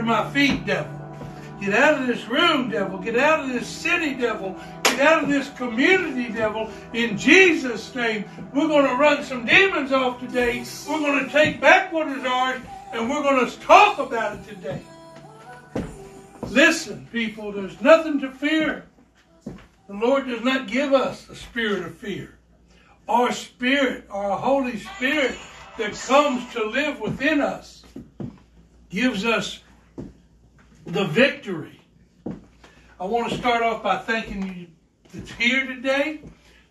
under my feet, devil. Get out of this room, devil. Get out of this city, devil. Get out of this community, devil. In Jesus' name, we're going to run some demons off today. We're going to take back what is ours, and we're going to talk about it today. Listen, people, there's nothing to fear. The Lord does not give us a spirit of fear. Our spirit, our Holy Spirit that comes to live within us, gives us the victory. I want to start off by thanking you that's here today,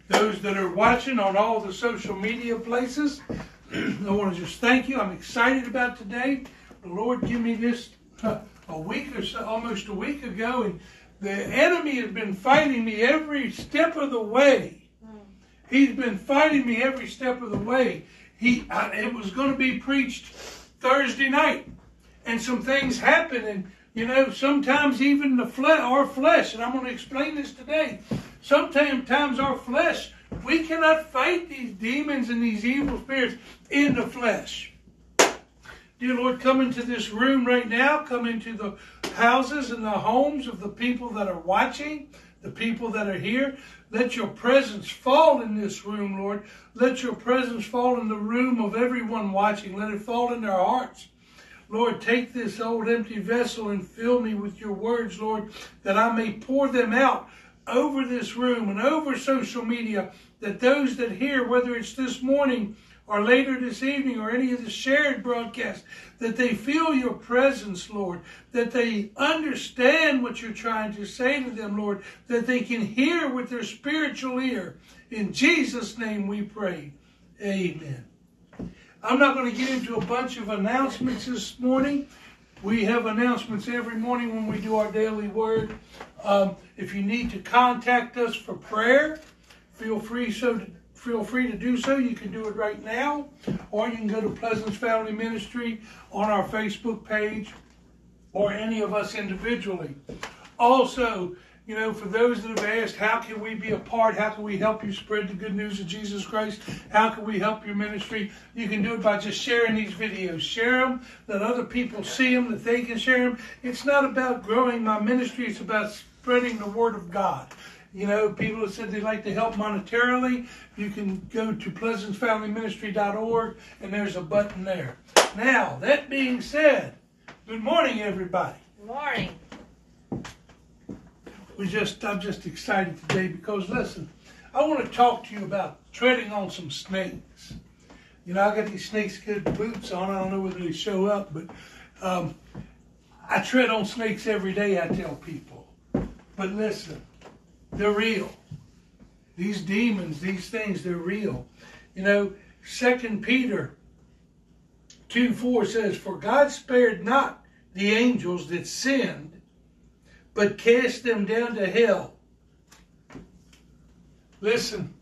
those that are watching on all the social media places. I want to just thank you. I'm excited about today. The Lord gave me this a week or so, almost a week ago, and the enemy has been fighting me every step of the way. He's been fighting me every step of the way. He, uh, it was going to be preached Thursday night, and some things happened, and you know, sometimes even the flesh, our flesh, and I'm going to explain this today. Sometimes our flesh, we cannot fight these demons and these evil spirits in the flesh. Dear Lord, come into this room right now. Come into the houses and the homes of the people that are watching, the people that are here. Let your presence fall in this room, Lord. Let your presence fall in the room of everyone watching. Let it fall in their hearts. Lord, take this old empty vessel and fill me with your words, Lord, that I may pour them out over this room and over social media, that those that hear, whether it's this morning or later this evening or any of the shared broadcasts, that they feel your presence, Lord, that they understand what you're trying to say to them, Lord, that they can hear with their spiritual ear. In Jesus' name we pray. Amen. I'm not going to get into a bunch of announcements this morning. We have announcements every morning when we do our daily word. Um, if you need to contact us for prayer, feel free so to, feel free to do so. You can do it right now, or you can go to Pleasants Family Ministry on our Facebook page, or any of us individually. Also, you know, for those that have asked, how can we be a part? How can we help you spread the good news of Jesus Christ? How can we help your ministry? You can do it by just sharing these videos. Share them, let other people see them, that they can share them. It's not about growing my ministry, it's about spreading the Word of God. You know, people have said they'd like to help monetarily. You can go to pleasantsfamilyministry.org and there's a button there. Now, that being said, good morning, everybody. Good morning. Just I'm just excited today because listen, I want to talk to you about treading on some snakes. You know, I got these snakeskin boots on. I don't know whether they show up, but um, I tread on snakes every day. I tell people, but listen, they're real. These demons, these things, they're real. You know, Second Peter two four says, "For God spared not the angels that sinned." But cast them down to hell. Listen,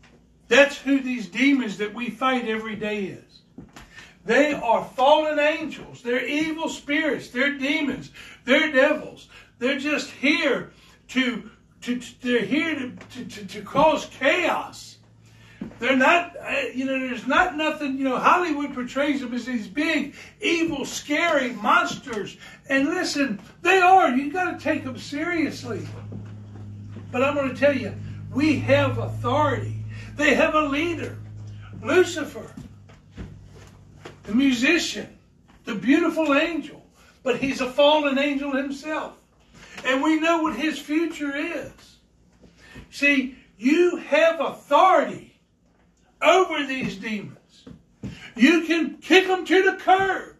that's who these demons that we fight every day is. They are fallen angels. They're evil spirits. They're demons. They're devils. They're just here to, to, to they're here to, to, to, cause chaos. They're not, uh, you know, there's not nothing, you know, Hollywood portrays them as these big, evil, scary monsters. And listen, they are. You've got to take them seriously. But I'm going to tell you, we have authority. They have a leader, Lucifer, the musician, the beautiful angel. But he's a fallen angel himself. And we know what his future is. See, you have authority over these demons. You can kick them to the curb,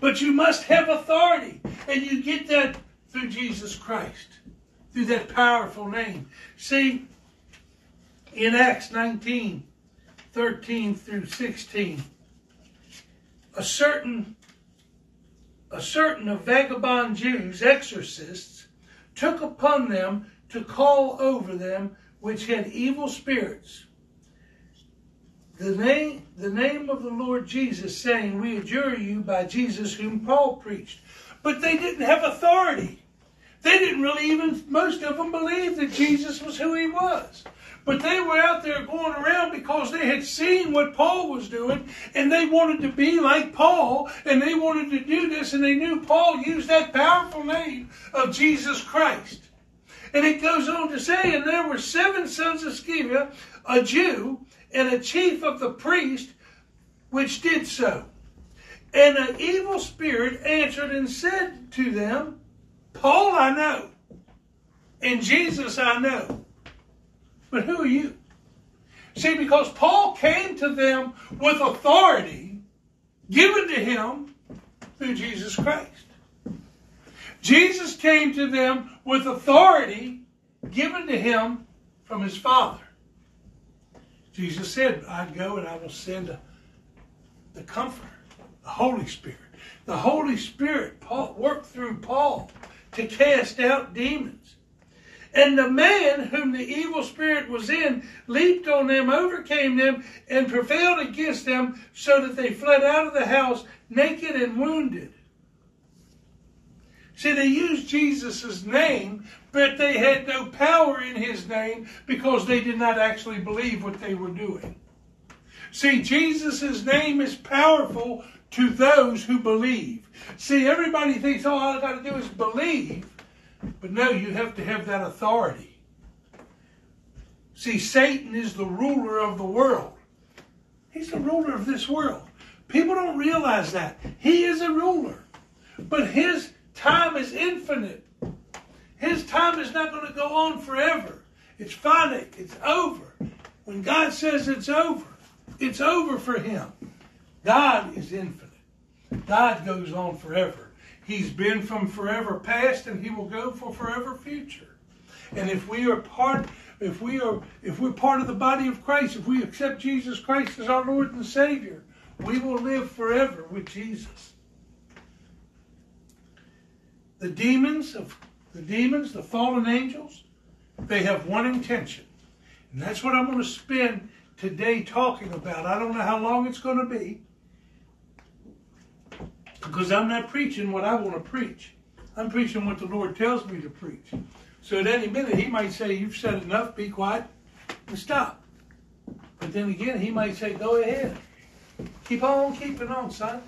but you must have authority. And you get that through Jesus Christ, through that powerful name. See, in Acts 19, 13 through 16, a certain a certain of vagabond Jews, exorcists, took upon them to call over them which had evil spirits. The name, the name of the Lord Jesus, saying, We adjure you by Jesus whom Paul preached. But they didn't have authority. They didn't really even, most of them believed that Jesus was who he was. But they were out there going around because they had seen what Paul was doing and they wanted to be like Paul and they wanted to do this and they knew Paul used that powerful name of Jesus Christ. And it goes on to say, and there were seven sons of Sceva, a Jew, and a chief of the priest, which did so. And an evil spirit answered and said to them, Paul I know, and Jesus I know but who are you? See, because Paul came to them with authority given to him through Jesus Christ. Jesus came to them with authority given to him from his Father. Jesus said, I go and I will send the Comforter, the Holy Spirit. The Holy Spirit Paul, worked through Paul to cast out demons. And the man whom the evil spirit was in leaped on them, overcame them, and prevailed against them, so that they fled out of the house naked and wounded. See, they used Jesus' name, but they had no power in his name because they did not actually believe what they were doing. See, Jesus' name is powerful to those who believe. See, everybody thinks, oh, all I got to do is believe. But no, you have to have that authority. See, Satan is the ruler of the world. He's the ruler of this world. People don't realize that. He is a ruler. But his time is infinite. His time is not going to go on forever. It's finite. It's over. When God says it's over, it's over for him. God is infinite. God goes on forever. He's been from forever past and he will go for forever future. And if we are part if we are if we're part of the body of Christ, if we accept Jesus Christ as our Lord and Savior, we will live forever with Jesus. The demons of the demons, the fallen angels, they have one intention. And that's what I'm going to spend today talking about. I don't know how long it's going to be. Because I'm not preaching what I want to preach. I'm preaching what the Lord tells me to preach. So at any minute, He might say, You've said enough, be quiet, and stop. But then again, He might say, Go ahead. Keep on keeping on, son,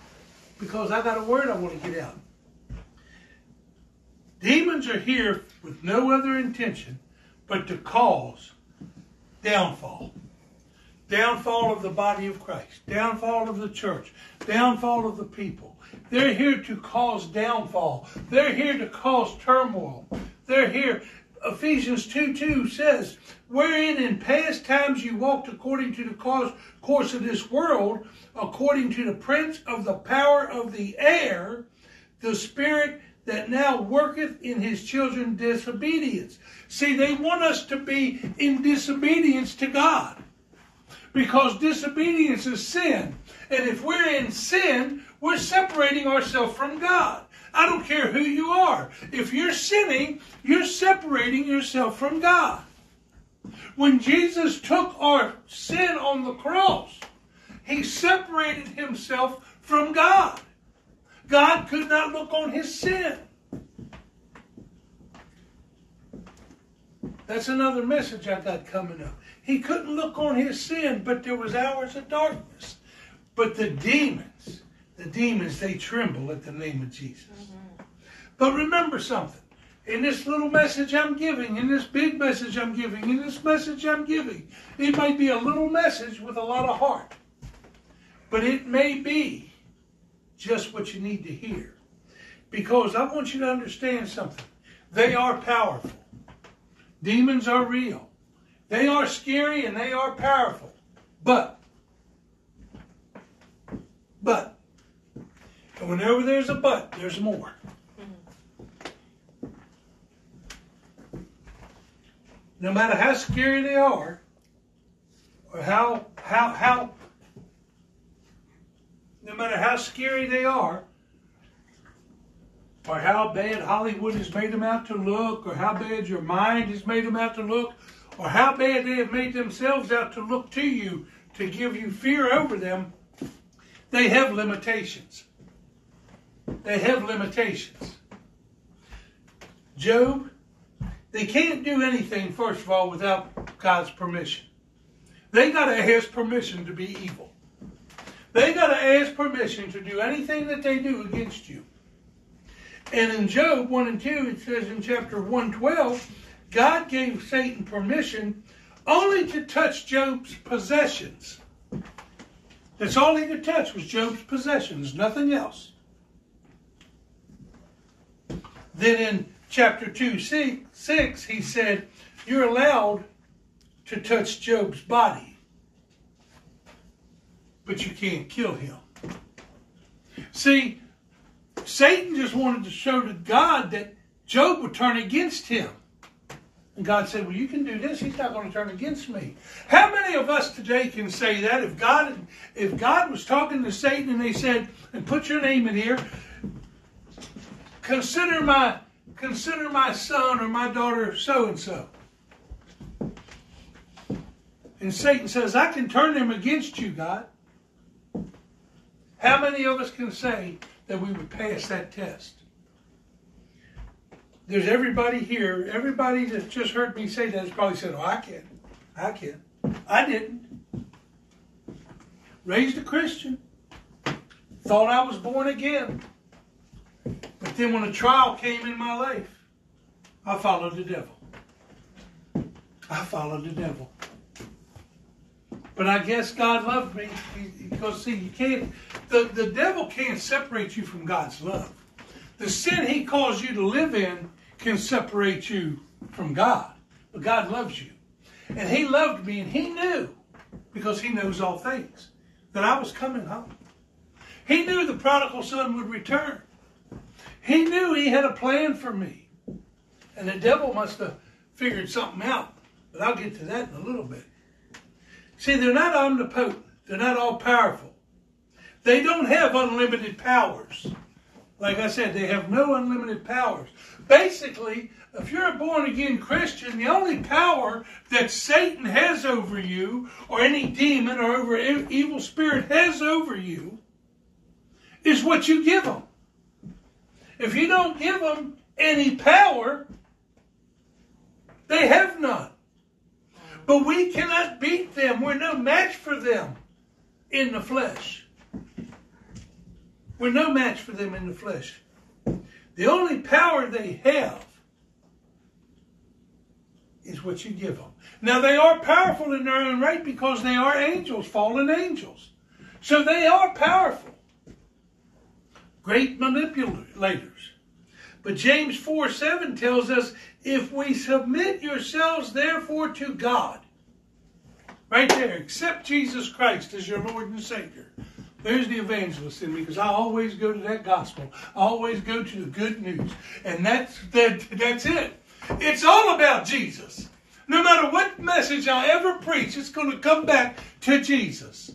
because I got a word I want to get out. Demons are here with no other intention but to cause downfall. Downfall of the body of Christ, downfall of the church, downfall of the people. They're here to cause downfall. They're here to cause turmoil. They're here. Ephesians 2 2 says, Wherein in past times you walked according to the course of this world, according to the prince of the power of the air, the spirit that now worketh in his children disobedience. See, they want us to be in disobedience to God because disobedience is sin. And if we're in sin, we're separating ourselves from God. I don't care who you are. If you're sinning, you're separating yourself from God. When Jesus took our sin on the cross, he separated himself from God. God could not look on his sin. That's another message I got coming up. He couldn't look on his sin, but there was hours of darkness. But the demons, the demons, they tremble at the name of Jesus. Mm-hmm. But remember something. In this little message I'm giving, in this big message I'm giving, in this message I'm giving, it might be a little message with a lot of heart. But it may be just what you need to hear. Because I want you to understand something. They are powerful. Demons are real. They are scary and they are powerful. But, but, and whenever there's a but, there's more. No matter how scary they are, or how how how no matter how scary they are, or how bad Hollywood has made them out to look, or how bad your mind has made them out to look, or how bad they have made themselves out to look to you to give you fear over them, they have limitations. They have limitations. Job, they can't do anything, first of all, without God's permission. They got to ask permission to be evil. They got to ask permission to do anything that they do against you. And in Job 1 and 2, it says in chapter 112, God gave Satan permission only to touch Job's possessions. That's all he could touch was Job's possessions, nothing else. Then in chapter 2, 6, he said, You're allowed to touch Job's body, but you can't kill him. See, Satan just wanted to show to God that Job would turn against him. And God said, Well, you can do this. He's not going to turn against me. How many of us today can say that? If God if God was talking to Satan and they said, and put your name in here, consider my consider my son or my daughter so and so. And Satan says, I can turn them against you, God. How many of us can say that we would pass that test? There's everybody here, everybody that just heard me say that has probably said, Oh, I can. I can. I didn't. Raised a Christian. Thought I was born again. But then when a trial came in my life, I followed the devil. I followed the devil. But I guess God loved me because see, you can't the, the devil can't separate you from God's love. The sin he caused you to live in can separate you from God. But God loves you. And he loved me and he knew, because he knows all things, that I was coming home. He knew the prodigal son would return. He knew he had a plan for me. And the devil must have figured something out. But I'll get to that in a little bit. See, they're not omnipotent. They're not all powerful. They don't have unlimited powers. Like I said, they have no unlimited powers. Basically, if you're a born again Christian, the only power that Satan has over you, or any demon or over evil spirit has over you, is what you give them. If you don't give them any power, they have none. But we cannot beat them. We're no match for them in the flesh. We're no match for them in the flesh. The only power they have is what you give them. Now, they are powerful in their own right because they are angels, fallen angels. So they are powerful. Great manipulators. But James 4 7 tells us if we submit yourselves therefore to God, right there, accept Jesus Christ as your Lord and Savior. There's the evangelist in me because I always go to that gospel. I always go to the good news. And that's that, that's it. It's all about Jesus. No matter what message I ever preach, it's going to come back to Jesus.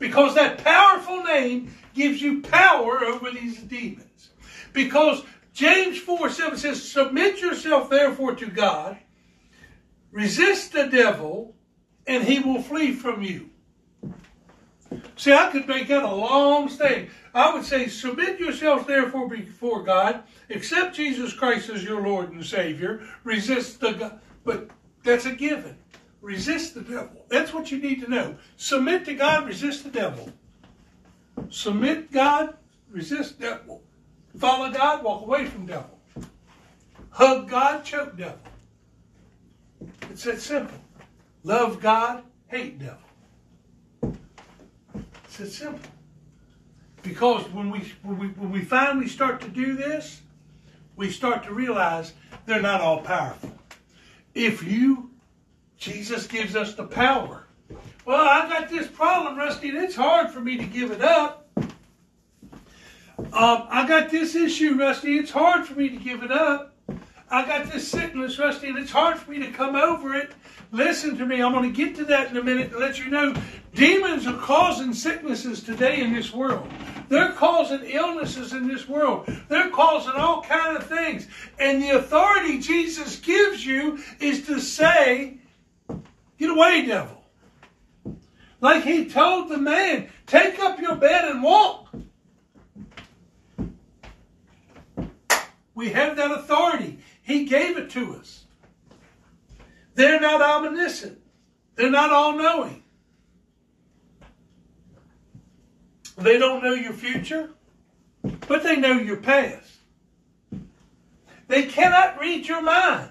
Because that powerful name gives you power over these demons. Because James 4 7 says, Submit yourself therefore to God, resist the devil, and he will flee from you. See, I could make that a long statement. I would say, Submit yourself therefore before God, accept Jesus Christ as your Lord and Savior, resist the God. But that's a given. Resist the devil. That's what you need to know. Submit to God, resist the devil. Submit God, resist devil. Follow God, walk away from devil. Hug God, choke devil. It's that simple. Love God, hate devil. It's that simple. Because when we, when we when we finally start to do this, we start to realize they're not all powerful. If you Jesus gives us the power. Well, I've got this problem, Rusty, and it's hard for me to give it up. Um, I got this issue, Rusty. It's hard for me to give it up. I got this sickness, Rusty, and it's hard for me to come over it. Listen to me. I'm going to get to that in a minute to let you know demons are causing sicknesses today in this world. They're causing illnesses in this world. They're causing all kind of things. And the authority Jesus gives you is to say, get away, devil. Like he told the man, take up your bed and walk. We have that authority. He gave it to us. They're not omniscient. They're not all knowing. They don't know your future, but they know your past. They cannot read your mind.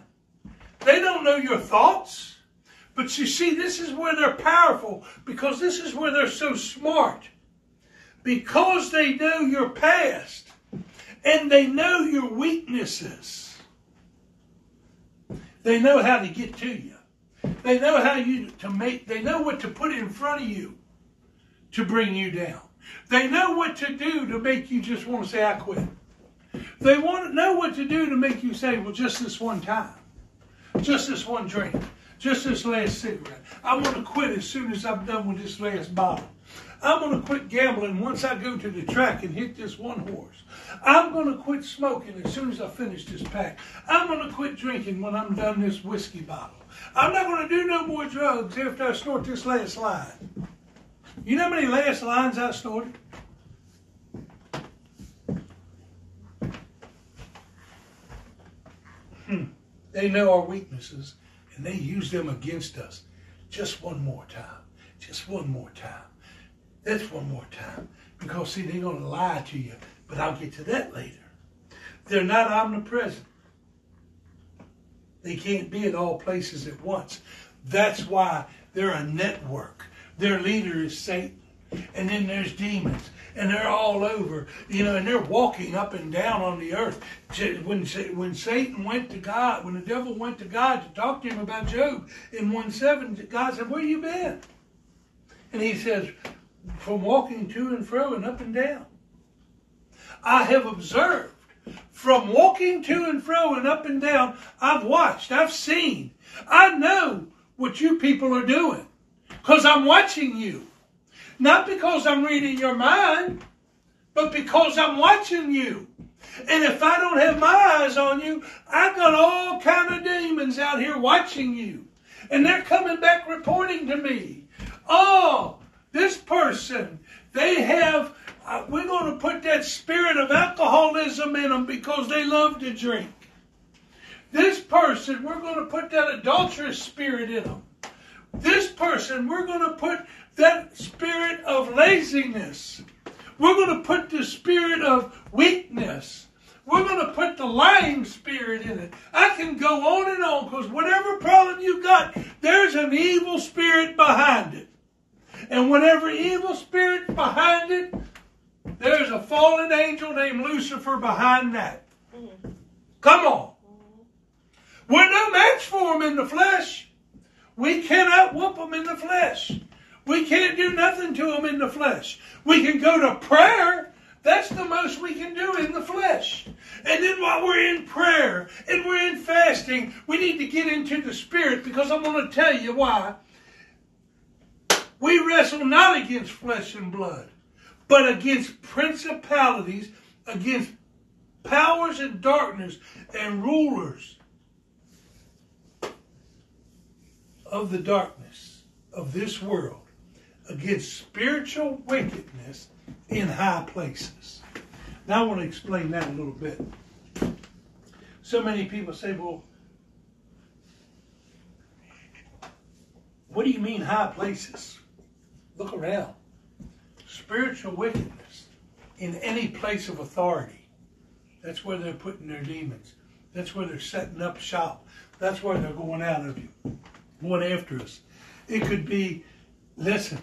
They don't know your thoughts. But you see, this is where they're powerful because this is where they're so smart. Because they know your past and they know your weaknesses. They know how to get to you. They know how you to make they know what to put in front of you to bring you down. They know what to do to make you just want to say I quit. They want to know what to do to make you say, well, just this one time, just this one drink, just this last cigarette. I'm going to quit as soon as I'm done with this last bottle. I'm going to quit gambling once I go to the track and hit this one horse. I'm going to quit smoking as soon as I finish this pack. I'm going to quit drinking when I'm done this whiskey bottle. I'm not going to do no more drugs after I snort this last line. You know how many last lines I snorted? Hmm. They know our weaknesses and they use them against us. Just one more time. Just one more time. That's one more time. Because, see, they're going to lie to you. But I'll get to that later. They're not omnipresent. They can't be at all places at once. That's why they're a network. Their leader is Satan. And then there's demons. And they're all over, you know, and they're walking up and down on the earth. When, when Satan went to God, when the devil went to God to talk to him about Job in 1 7, God said, Where you been? And he says, From walking to and fro and up and down. I have observed from walking to and fro and up and down, I've watched, I've seen, I know what you people are doing because I'm watching you. Not because I'm reading your mind, but because I'm watching you. And if I don't have my eyes on you, I've got all kind of demons out here watching you. And they're coming back reporting to me. Oh, this person, they have, uh, we're going to put that spirit of alcoholism in them because they love to drink. This person, we're going to put that adulterous spirit in them. This person, we're going to put that spirit of laziness. We're going to put the spirit of weakness. We're going to put the lying spirit in it. I can go on and on because whatever problem you've got, there's an evil spirit behind it. And whatever evil spirit behind it, there's a fallen angel named Lucifer behind that. Come on. We're no match for him in the flesh. We cannot whoop them in the flesh. We can't do nothing to them in the flesh. We can go to prayer. That's the most we can do in the flesh. And then while we're in prayer and we're in fasting, we need to get into the spirit because I'm going to tell you why. We wrestle not against flesh and blood, but against principalities, against powers and darkness and rulers of the darkness of this world against spiritual wickedness in high places. Now I want to explain that a little bit. So many people say, well, what do you mean high places? Look around. Spiritual wickedness in any place of authority. That's where they're putting their demons. That's where they're setting up shop. That's where they're going out of you, going after us. It could be, listen,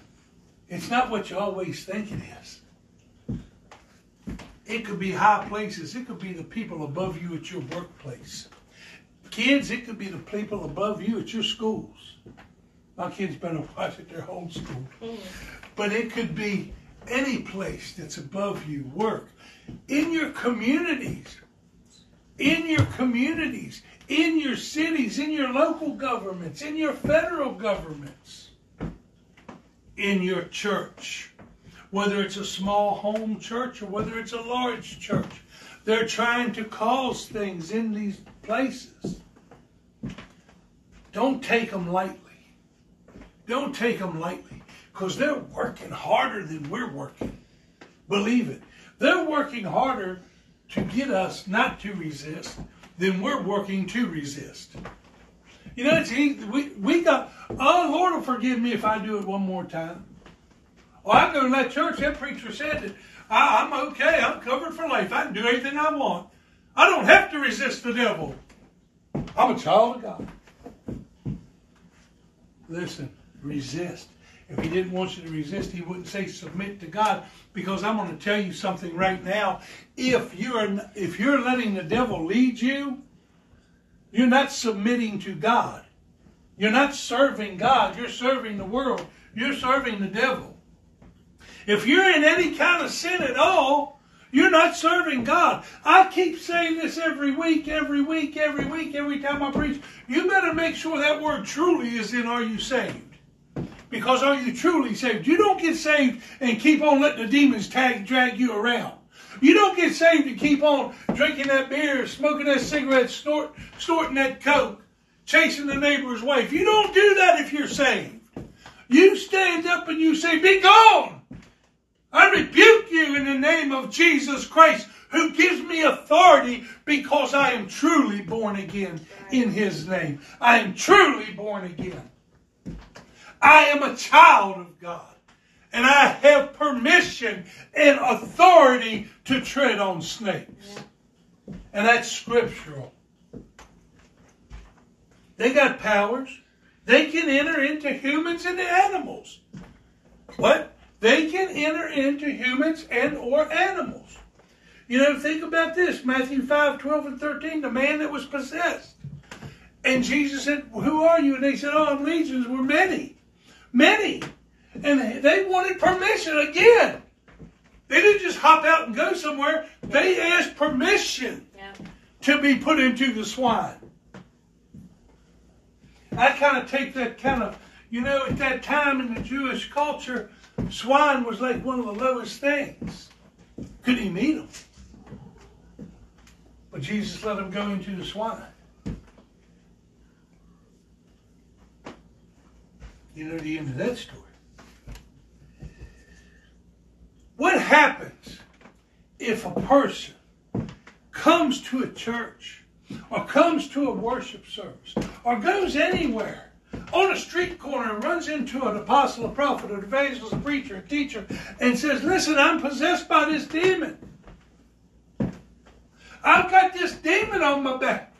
it's not what you always think it is. It could be high places. It could be the people above you at your workplace. Kids, it could be the people above you at your schools. My kids a watch at their home school. Mm. But it could be any place that's above you, work. In your communities, in your communities, in your cities, in your local governments, in your federal governments, in your church, whether it's a small home church or whether it's a large church. They're trying to cause things in these places. Don't take them lightly. Don't take them lightly because they're working harder than we're working. Believe it. They're working harder to get us not to resist than we're working to resist. You know, it's. We, we got, oh, Lord will forgive me if I do it one more time. Well, I go to that church, that preacher said that I, I'm okay, I'm covered for life. I can do anything I want. I don't have to resist the devil. I'm a child of God. Listen, resist. If he didn't want you to resist, he wouldn't say submit to God. Because I'm going to tell you something right now. If you're if you're letting the devil lead you, you're not submitting to God. You're not serving God. You're serving the world. You're serving the devil. If you're in any kind of sin at all, you're not serving God. I keep saying this every week, every week, every week, every time I preach. You better make sure that word truly is in Are You Saved? Because are you truly saved? You don't get saved and keep on letting the demons tag, drag you around. You don't get saved and keep on drinking that beer, smoking that cigarette, snort, snorting that coke, chasing the neighbor's wife. You don't do that if you're saved. You stand up and you say, Be gone! I rebuke you in the name of Jesus Christ, who gives me authority because I am truly born again in his name. I am truly born again. I am a child of God. And I have permission and authority to tread on snakes. And that's scriptural. They got powers. They can enter into humans and animals. What? They can enter into humans and or animals. You know, think about this. Matthew 5, 12 and 13, the man that was possessed. And Jesus said, Who are you? And they said, Oh, I'm legions were many. Many. And they wanted permission again. They didn't just hop out and go somewhere. They asked permission yeah. to be put into the swine. I kind of take that kind of, you know, at that time in the Jewish culture, swine was like one of the lowest things. Couldn't even eat them. But Jesus let them go into the swine. You know the end of that story. What happens if a person comes to a church or comes to a worship service or goes anywhere on a street corner and runs into an apostle, a prophet, an evangelist, a preacher, a teacher, and says, Listen, I'm possessed by this demon. I've got this demon on my back.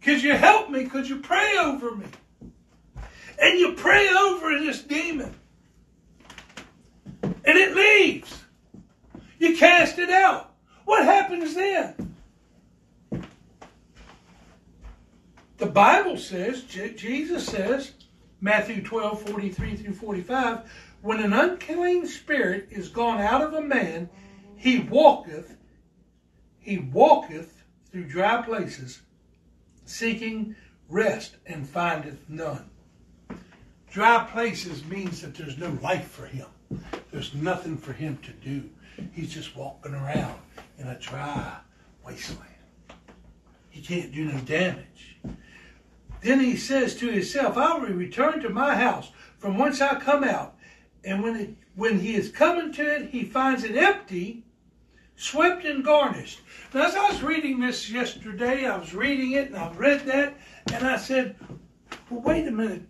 Could you help me? Could you pray over me? And you pray over this demon. And it leaves. You cast it out. What happens then? The Bible says, Jesus says, Matthew 12, 43 through 45, when an unclean spirit is gone out of a man, he walketh, he walketh through dry places, seeking rest, and findeth none. Dry places means that there's no life for him. There's nothing for him to do. He's just walking around in a dry wasteland. He can't do no damage. Then he says to himself, I will return to my house from whence I come out. And when, it, when he is coming to it, he finds it empty, swept and garnished. Now, as I was reading this yesterday, I was reading it and I read that, and I said, well, wait a minute.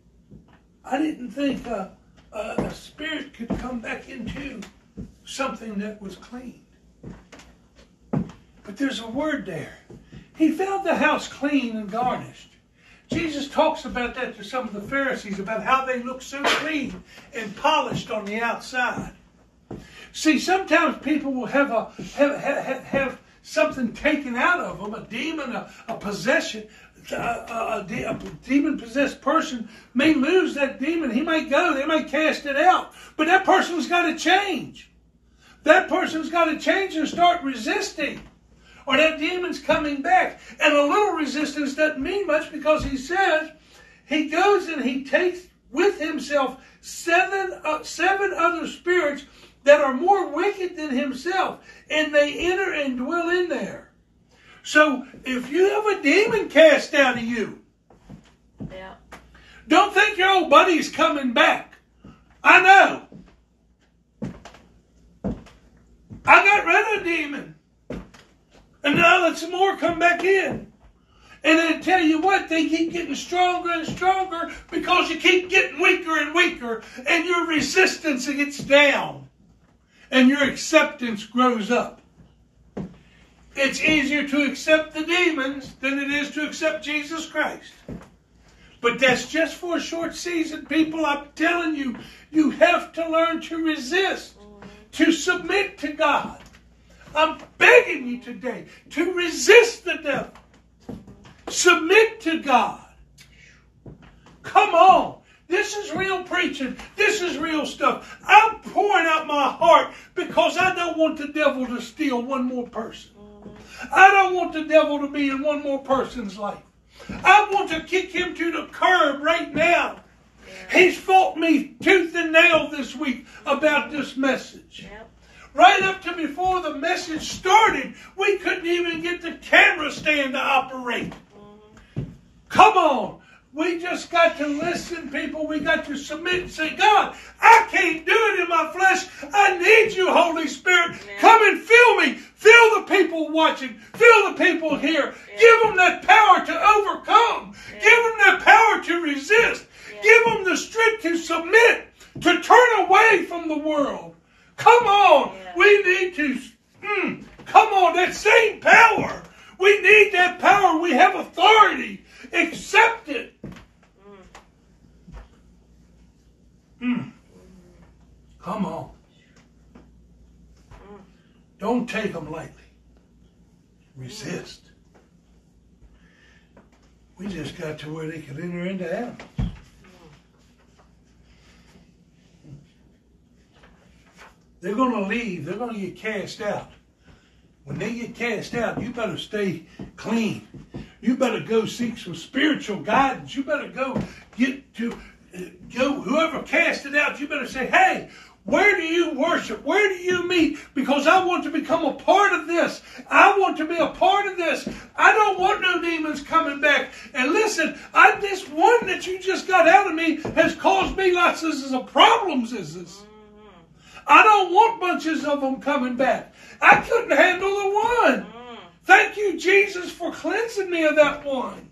I didn't think a, a, a spirit could come back into something that was clean. But there's a word there. He found the house clean and garnished. Jesus talks about that to some of the Pharisees about how they look so clean and polished on the outside. See, sometimes people will have a have, have, have something taken out of them, a demon, a, a possession, a, a, a demon possessed person may lose that demon. He might go, they might cast it out. But that person's got to change. That person's got to change and start resisting. Or that demon's coming back. And a little resistance doesn't mean much because he says he goes and he takes with himself seven, uh, seven other spirits that are more wicked than himself. And they enter and dwell in there. So if you have a demon cast out of you, yeah. don't think your old buddy's coming back. I know. I got rid of a demon. And now let some more come back in. And then tell you what, they keep getting stronger and stronger because you keep getting weaker and weaker, and your resistance gets down, and your acceptance grows up. It's easier to accept the demons than it is to accept Jesus Christ. But that's just for a short season, people. I'm telling you, you have to learn to resist, to submit to God. I'm begging you today to resist the devil. Submit to God. Come on. This is real preaching. This is real stuff. I'm pouring out my heart because I don't want the devil to steal one more person. I don't want the devil to be in one more person's life. I want to kick him to the curb right now. He's fought me tooth and nail this week about this message. Right up to before the message started, we couldn't even get the camera stand to operate. Mm-hmm. Come on. We just got to listen, people. We got to submit and say, God, I can't do it in my flesh. I need you, Holy Spirit. Yeah. Come and fill me. Fill the people watching. Fill the people here. Yeah. Give them that power to overcome. Yeah. Give them that power to resist. Give them the strength to submit, to turn away from the world. Come on. We need to, mm, come on, that same power. We need that power. We have authority. Accept it. Mm. Come on. Don't take them lightly. Resist. We just got to where they could enter into animals. They're going to leave. They're going to get cast out. When they get cast out, you better stay clean. You better go seek some spiritual guidance. You better go get to uh, go whoever cast it out. You better say, "Hey, where do you worship? Where do you meet? Because I want to become a part of this. I want to be a part of this. I don't want no demons coming back. And listen, I, this one that you just got out of me has caused me lots of problems. Is this? I don't want bunches of them coming back. I couldn't handle the one. Thank you, Jesus, for cleansing me of that one.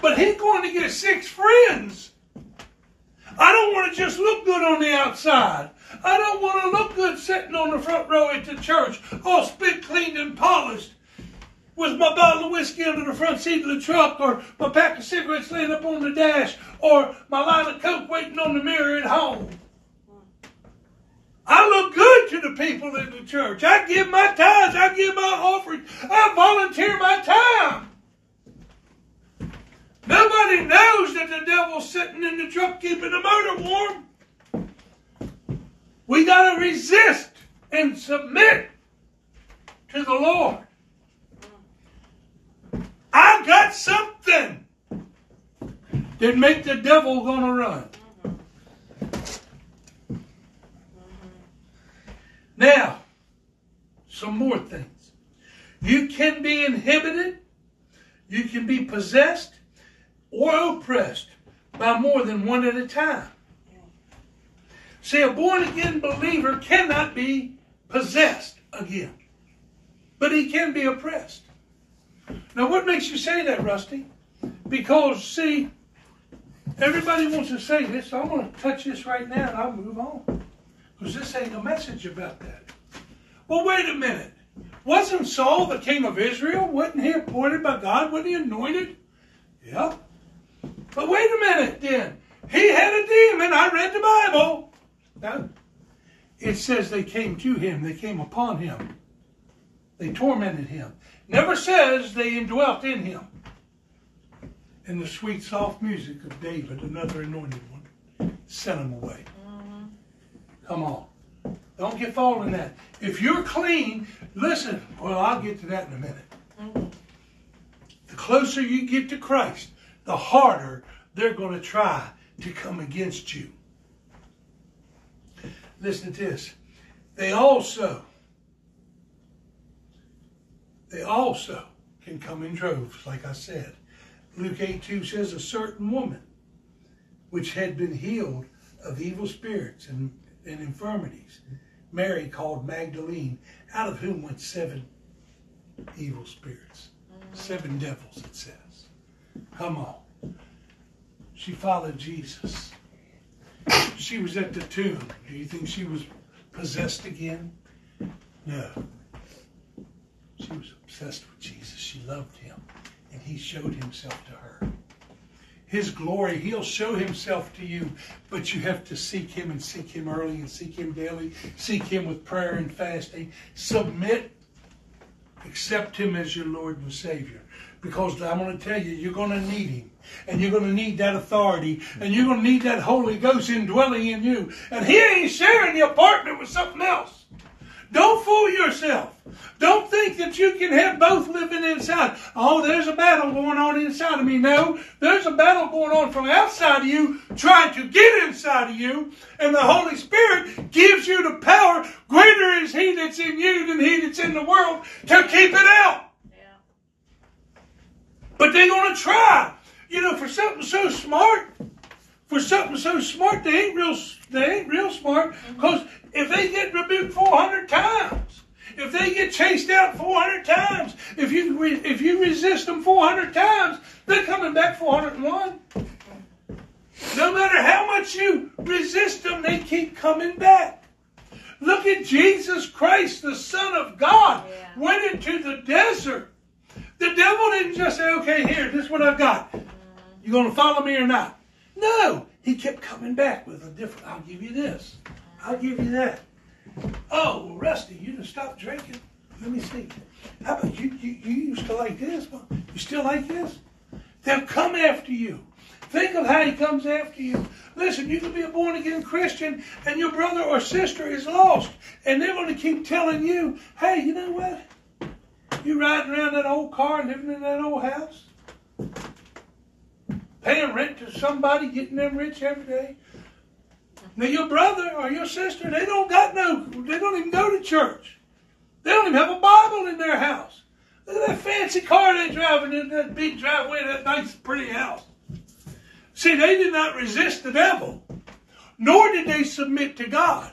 But he's going to get six friends. I don't want to just look good on the outside. I don't want to look good sitting on the front row at the church, all spit cleaned and polished, with my bottle of whiskey under the front seat of the truck, or my pack of cigarettes laying up on the dash, or my line of coke waiting on the mirror at home. I look good to the people in the church. I give my tithes. I give my offering. I volunteer my time. Nobody knows that the devil's sitting in the truck keeping the motor warm. We got to resist and submit to the Lord. I got something that make the devil gonna run. Now, some more things. You can be inhibited, you can be possessed or oppressed by more than one at a time. See, a born again believer cannot be possessed again, but he can be oppressed. Now, what makes you say that, Rusty? Because, see, everybody wants to say this, so I'm going to touch this right now and I'll move on. Because this ain't a message about that. Well, wait a minute. Wasn't Saul the king of Israel? Wasn't he appointed by God? Wasn't he anointed? Yeah. But wait a minute then. He had a demon. I read the Bible. Now, it says they came to him, they came upon him. They tormented him. Never says they indwelt in him. And the sweet, soft music of David, another anointed one, sent him away. Come on. Don't get fooled in that. If you're clean, listen. Well, I'll get to that in a minute. The closer you get to Christ, the harder they're going to try to come against you. Listen to this. They also, they also can come in droves, like I said. Luke 8 2 says, A certain woman which had been healed of evil spirits and, and infirmities, Mary called Magdalene, out of whom went seven evil spirits. Seven devils, it says. Come on. She followed Jesus. She was at the tomb. Do you think she was possessed again? No. She was obsessed with Jesus. She loved him. And he showed himself to her. His glory, he'll show himself to you, but you have to seek him and seek him early and seek him daily. Seek him with prayer and fasting. Submit. Accept him as your Lord and Savior. Because I'm going to tell you, you're going to need him and you're going to need that authority, and you're going to need that Holy Ghost indwelling in you. And He ain't sharing your apartment with something else. Don't fool yourself. Don't think that you can have both living inside. Oh, there's a battle going on inside of me. No, there's a battle going on from outside of you, trying to get inside of you. And the Holy Spirit gives you the power. Greater is He that's in you than He that's in the world to keep it out. Yeah. But they're going to try. You know, for something so smart, for something so smart, they ain't real. They ain't real smart. Mm-hmm. Because if they get rebuked 400 times, if they get chased out 400 times, if you re, if you resist them 400 times, they're coming back 401. No matter how much you resist them, they keep coming back. Look at Jesus Christ, the Son of God, yeah. went into the desert. The devil didn't just say, okay, here, this is what I've got. You going to follow me or not? No. He kept coming back with a different, I'll give you this. I'll give you that. Oh, well, Rusty, you just stopped drinking. Let me see. How about you, you, you used to like this? You still like this? They'll come after you. Think of how he comes after you. Listen, you can be a born again Christian and your brother or sister is lost. And they're going to keep telling you, hey, you know what? You riding around that old car, living in that old house? paying rent to somebody, getting them rich every day. Now your brother or your sister, they don't got no, they don't even go to church. They don't even have a Bible in their house. Look at that fancy car they're driving in that big driveway, that nice pretty house. See, they did not resist the devil, nor did they submit to God.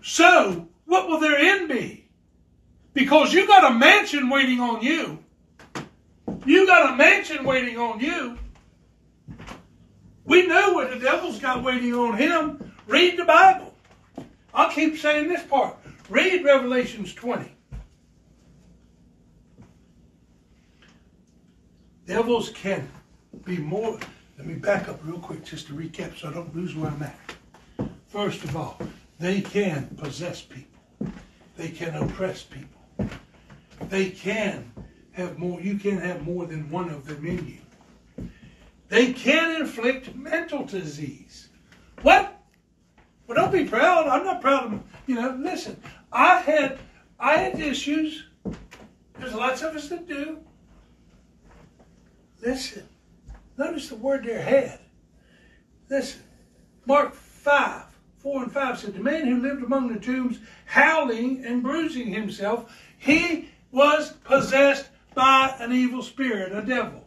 So, what will their end be? Because you got a mansion waiting on you. You got a mansion waiting on you. We know what the devil's got waiting on him. Read the Bible. I'll keep saying this part. Read Revelations 20. Devils can be more. Let me back up real quick just to recap so I don't lose where I'm at. First of all, they can possess people. They can oppress people. They can have more, you can have more than one of them in you. They can inflict mental disease. What? Well, don't be proud. I'm not proud of you know. Listen, I had I had issues. There's lots of us that do. Listen, notice the word there had. Listen, Mark five, four and five said the man who lived among the tombs, howling and bruising himself, he was possessed by an evil spirit, a devil.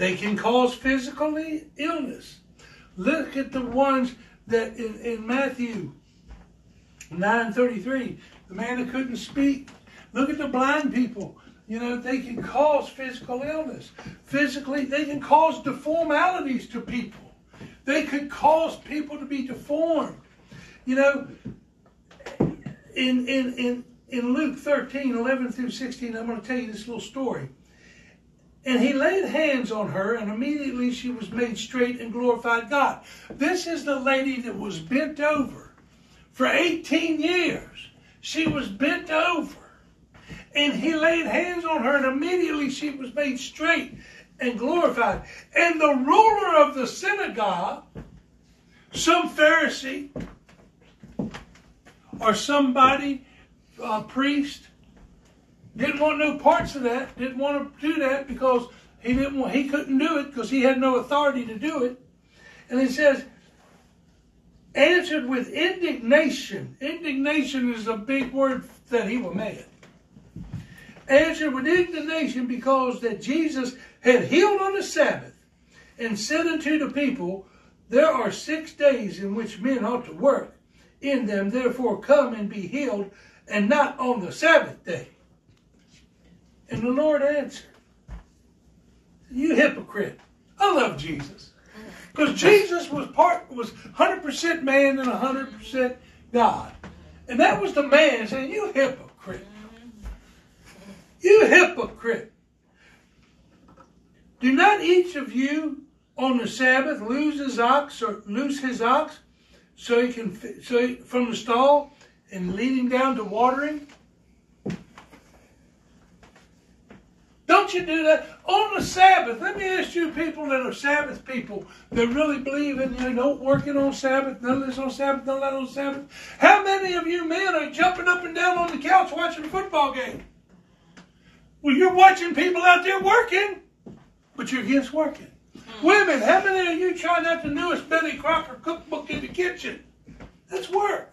They can cause physical illness. Look at the ones that in, in Matthew 9:33, the man that couldn't speak. Look at the blind people. You know, they can cause physical illness. Physically, they can cause deformalities to people. They could cause people to be deformed. You know, in in in in Luke 13, 11 through 16, I'm going to tell you this little story. And he laid hands on her, and immediately she was made straight and glorified God. This is the lady that was bent over for 18 years. she was bent over. And he laid hands on her, and immediately she was made straight and glorified. And the ruler of the synagogue, some Pharisee or somebody, a priest, didn't want no parts of that, didn't want to do that because he didn't want, he couldn't do it because he had no authority to do it. And he says, answered with indignation. Indignation is a big word that he was mad. Answered with indignation because that Jesus had healed on the Sabbath and said unto the people, There are six days in which men ought to work. In them, therefore, come and be healed, and not on the Sabbath day. And the Lord answered, You hypocrite. I love Jesus. Because Jesus was part was 100% man and 100% God. And that was the man saying, You hypocrite. You hypocrite. Do not each of you on the Sabbath lose his ox or loose his ox so he can so he, from the stall and lead him down to watering? Don't you do that on the Sabbath? Let me ask you, people that are Sabbath people that really believe in you know working on Sabbath, none of this on Sabbath, none of that on Sabbath. How many of you men are jumping up and down on the couch watching a football game? Well, you're watching people out there working, but you're against working. Hmm. Women, how many of you trying out the newest Betty Crocker cookbook in the kitchen? That's work.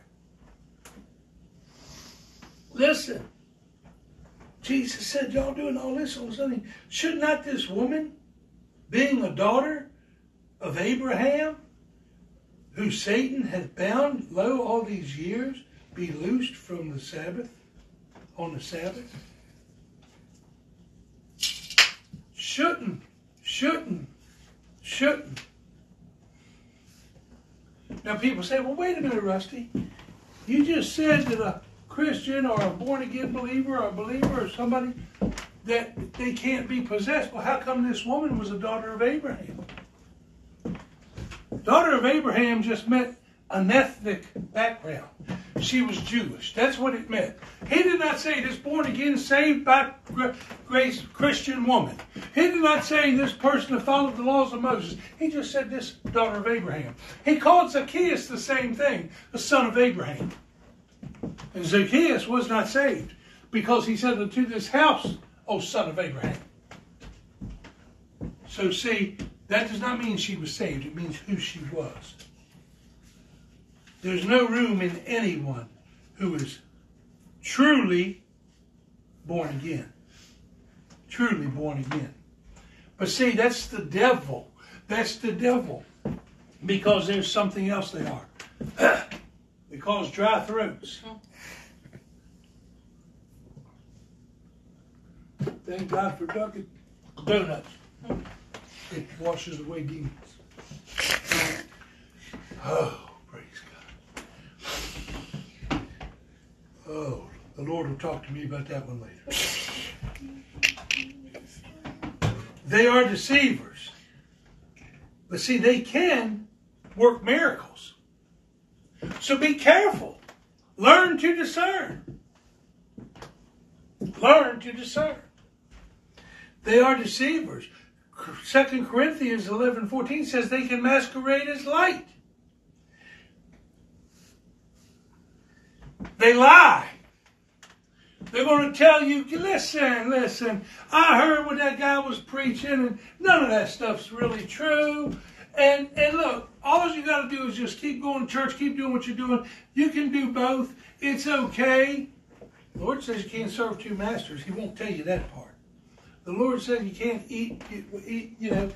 Listen. Jesus said, Y'all doing all this on Sunday. Should not this woman, being a daughter of Abraham, who Satan hath bound lo all these years, be loosed from the Sabbath, on the Sabbath? Shouldn't, shouldn't, shouldn't. Now people say, well, wait a minute, Rusty. You just said that a Christian or a born again believer or a believer or somebody that they can't be possessed. Well, how come this woman was a daughter of Abraham? Daughter of Abraham just meant an ethnic background. She was Jewish. That's what it meant. He did not say this born again, saved by grace Christian woman. He did not say this person that followed the laws of Moses. He just said this daughter of Abraham. He called Zacchaeus the same thing, the son of Abraham. And Zacchaeus was not saved because he said unto this house, O son of Abraham. So see, that does not mean she was saved. It means who she was. There's no room in anyone who is truly born again. Truly born again. But see, that's the devil. That's the devil. Because there's something else they are. they cause dry throats. Thank God for Dunkin' Donuts. It washes away demons. Oh, praise God. Oh, the Lord will talk to me about that one later. They are deceivers. But see, they can work miracles. So be careful. Learn to discern. Learn to discern. They are deceivers. Second Corinthians 11, 14 says they can masquerade as light. They lie. They're going to tell you, listen, listen, I heard what that guy was preaching, and none of that stuff's really true. And and look, all you got to do is just keep going to church, keep doing what you're doing. You can do both. It's okay. The Lord says you can't serve two masters. He won't tell you that part. The Lord says you can't eat, eat, you know,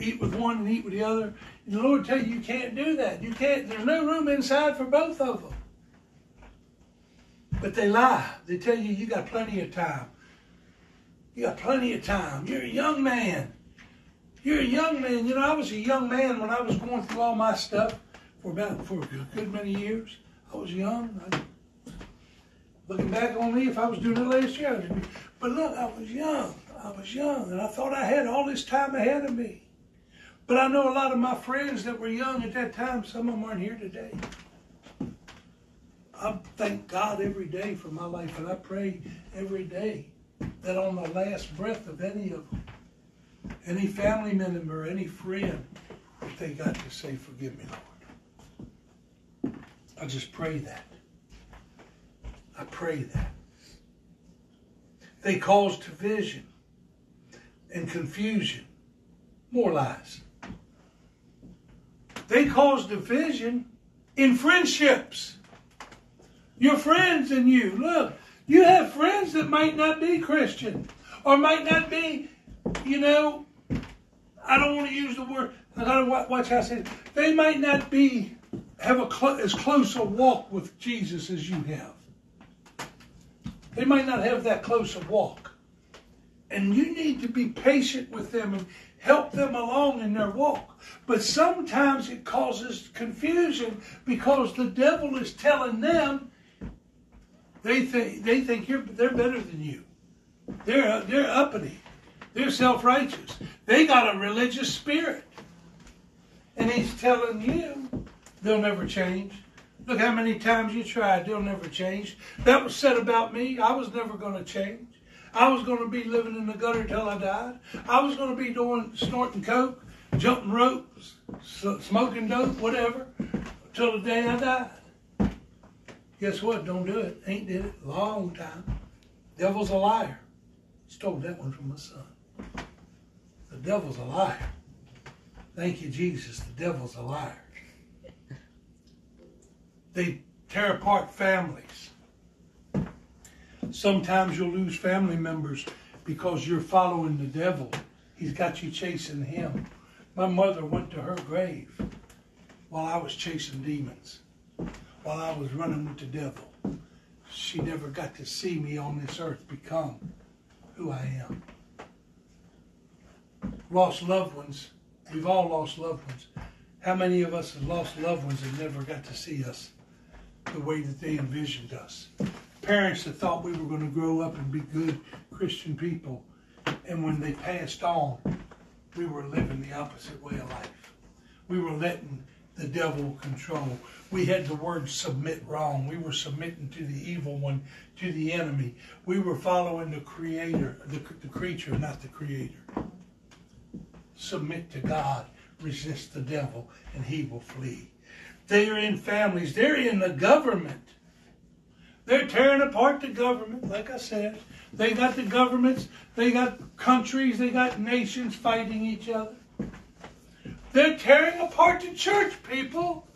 eat with one and eat with the other. The Lord tell you you can't do that. You can't. There's no room inside for both of them. But they lie. They tell you you got plenty of time. You got plenty of time. You're a young man. You're a young man. You know, I was a young man when I was going through all my stuff for about for a good many years. I was young. I, looking back on me, if I was doing it last year, but look, I was young. I was young and I thought I had all this time ahead of me. But I know a lot of my friends that were young at that time, some of them aren't here today. I thank God every day for my life, and I pray every day that on the last breath of any of them, any family member, any friend, that they got to say, Forgive me, Lord. I just pray that. I pray that. They cause division and confusion. More lies. They cause division in friendships. Your friends and you. Look, you have friends that might not be Christian or might not be, you know, I don't want to use the word, I gotta watch how I say it. They might not be, have a cl- as close a walk with Jesus as you have. They might not have that close a walk. And you need to be patient with them and help them along in their walk. But sometimes it causes confusion because the devil is telling them they think they think you're they're better than you. They're they're uppity. They're self-righteous. They got a religious spirit. And he's telling you they'll never change. Look how many times you tried, they'll never change. That was said about me. I was never going to change. I was going to be living in the gutter till I died. I was going to be doing snorting coke, jumping ropes, smoking dope, whatever, till the day I died. Guess what? Don't do it. Ain't did it. A long time. Devil's a liar. Stole that one from my son. The devil's a liar. Thank you, Jesus. The devil's a liar. They tear apart families. Sometimes you'll lose family members because you're following the devil. He's got you chasing him. My mother went to her grave while I was chasing demons, while I was running with the devil. She never got to see me on this earth become who I am. Lost loved ones. We've all lost loved ones. How many of us have lost loved ones and never got to see us the way that they envisioned us? Parents that thought we were going to grow up and be good Christian people, and when they passed on, we were living the opposite way of life. We were letting the devil control. We had the word submit wrong. We were submitting to the evil one, to the enemy. We were following the creator, the, the creature, not the creator. Submit to God, resist the devil, and he will flee. They are in families, they're in the government. They're tearing apart the government, like I said. They got the governments, they got countries, they got nations fighting each other. They're tearing apart the church, people.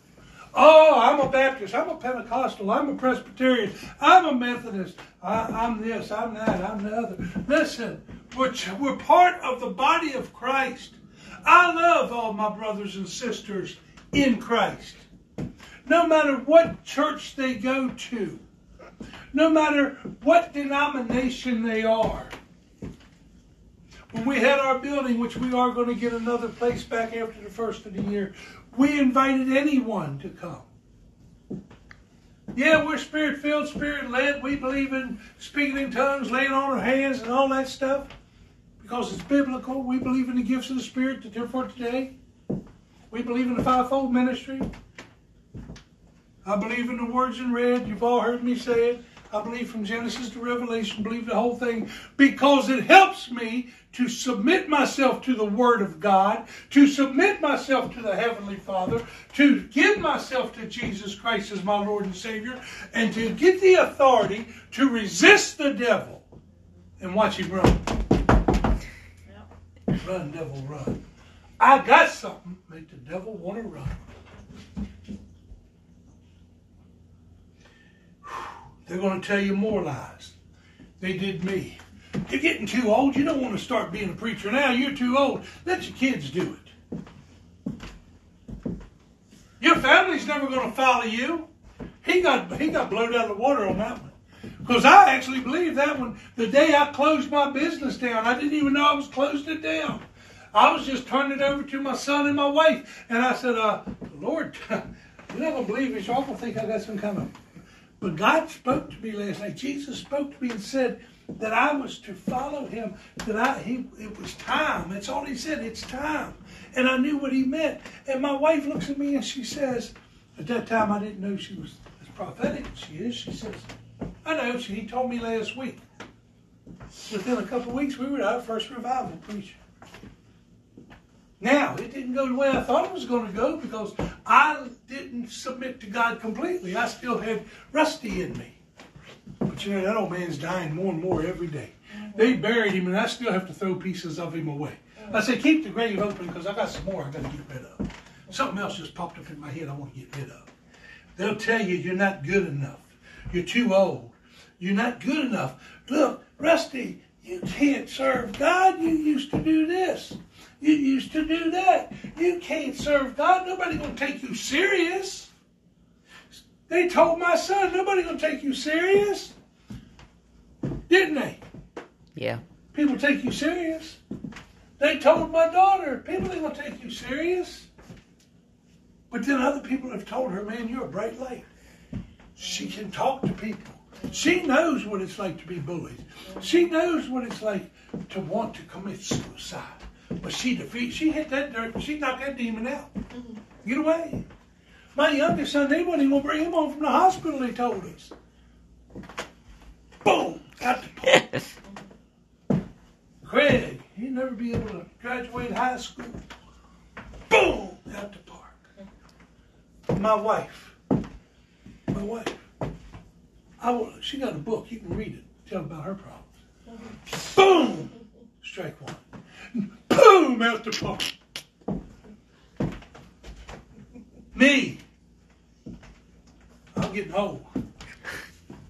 Oh, I'm a Baptist. I'm a Pentecostal. I'm a Presbyterian. I'm a Methodist. I, am this. I'm that. I'm the other. Listen, we're, we're part of the body of Christ. I love all my brothers and sisters in Christ. No matter what church they go to, no matter what denomination they are. When we had our building, which we are going to get another place back after the first of the year, we invited anyone to come. Yeah, we're spirit filled, spirit led. We believe in speaking in tongues, laying on our hands, and all that stuff because it's biblical. We believe in the gifts of the Spirit that they're for today. We believe in the fivefold ministry. I believe in the words in red. You've all heard me say it. I believe from Genesis to Revelation, believe the whole thing because it helps me to submit myself to the Word of God, to submit myself to the Heavenly Father, to give myself to Jesus Christ as my Lord and Savior, and to get the authority to resist the devil and watch him run. Run, devil, run. I got something make the devil want to run. They're going to tell you more lies. They did me. You're getting too old. You don't want to start being a preacher now. You're too old. Let your kids do it. Your family's never going to follow you. He got he got blown out of the water on that one. Because I actually believe that one the day I closed my business down. I didn't even know I was closing it down. I was just turning it over to my son and my wife. And I said, uh, Lord, you're not going to believe this. Y'all going to think I got some kind of but God spoke to me last night. Jesus spoke to me and said that I was to follow him, that I he it was time. That's all he said, it's time. And I knew what he meant. And my wife looks at me and she says, at that time I didn't know she was as prophetic as she is, she says, I know, she, he told me last week. Within a couple weeks, we were our first revival preaching. Now, it didn't go the way I thought it was going to go because I didn't submit to God completely. I still had Rusty in me. But you know, that old man's dying more and more every day. They buried him, and I still have to throw pieces of him away. I said, keep the grave open because I got some more I got to get rid of. Something else just popped up in my head I want to get rid of. They'll tell you you're not good enough. You're too old. You're not good enough. Look, Rusty, you can't serve God. You used to do this. You used to do that. You can't serve God. Nobody gonna take you serious. They told my son, nobody gonna take you serious. Didn't they? Yeah. People take you serious. They told my daughter, people ain't gonna take you serious. But then other people have told her, man, you're a bright light. She can talk to people. She knows what it's like to be bullied. She knows what it's like to want to commit suicide. But she defeat, she hit that dirt, she knocked that demon out. Mm-hmm. Get away. My youngest son, they weren't even gonna bring him home from the hospital, they told us. Boom! Out the park. Craig, he'll never be able to graduate high school. Boom! Out the park. My wife. My wife. I she got a book. You can read it. Tell about her problems. Boom! Strike one. Boom! Out the park. Me. I'm getting old.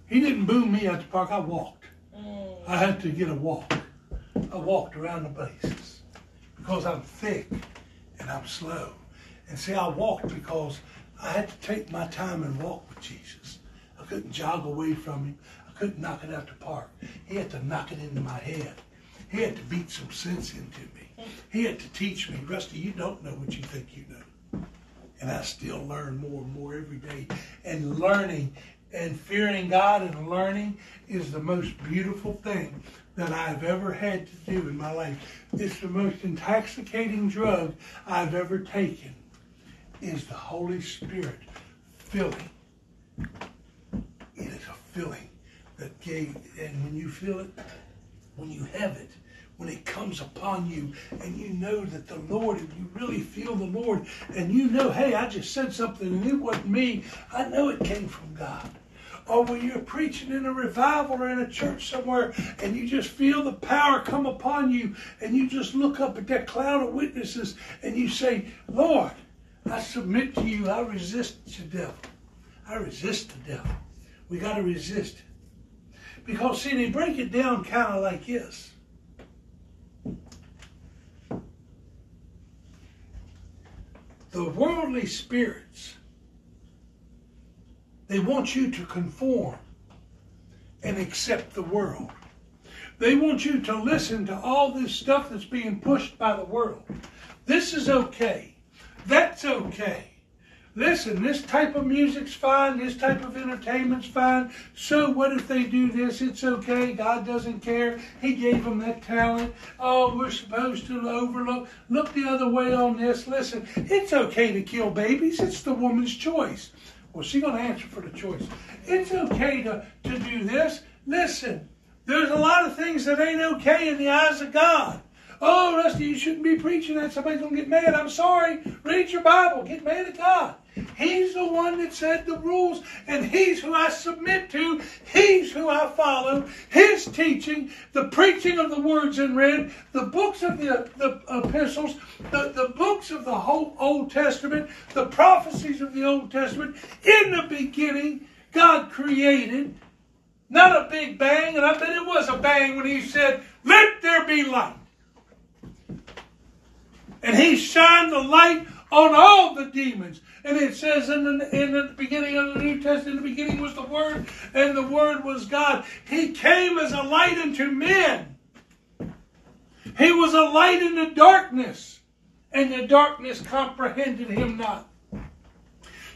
He didn't boom me out the park. I walked. I had to get a walk. I walked around the bases because I'm thick and I'm slow. And see, I walked because I had to take my time and walk with Jesus. I couldn't jog away from him. I couldn't knock it out the park. He had to knock it into my head. He had to beat some sense into me. He had to teach me, Rusty, you don't know what you think you know. And I still learn more and more every day. And learning and fearing God and learning is the most beautiful thing that I've ever had to do in my life. It's the most intoxicating drug I've ever taken is the Holy Spirit filling. It is a feeling that gave, and when you feel it, when you have it, when it comes upon you and you know that the Lord, and you really feel the Lord, and you know, hey, I just said something and it wasn't me, I know it came from God. Or when you're preaching in a revival or in a church somewhere and you just feel the power come upon you and you just look up at that cloud of witnesses and you say, Lord, I submit to you, I resist the devil. I resist the devil. We got to resist it. Because, see, they break it down kind of like this. The worldly spirits, they want you to conform and accept the world. They want you to listen to all this stuff that's being pushed by the world. This is okay. That's okay. Listen, this type of music's fine, this type of entertainment's fine. So what if they do this? It's okay. God doesn't care. He gave them that talent. Oh, we're supposed to overlook. Look the other way on this. Listen, it's okay to kill babies. It's the woman's choice. Well, she's going to answer for the choice. It's okay to, to do this. Listen, there's a lot of things that ain't okay in the eyes of God. Oh, Rusty, you shouldn't be preaching that. Somebody's going to get mad. I'm sorry. Read your Bible. Get mad at God. He's the one that said the rules, and He's who I submit to. He's who I follow. His teaching, the preaching of the words in red, the books of the, the epistles, the, the books of the whole Old Testament, the prophecies of the Old Testament. In the beginning, God created. Not a big bang, and I bet it was a bang when He said, Let there be light. And He shined the light on all the demons. And it says in the, in the beginning of the New Testament, in the beginning was the Word, and the Word was God. He came as a light unto men. He was a light in the darkness, and the darkness comprehended him not.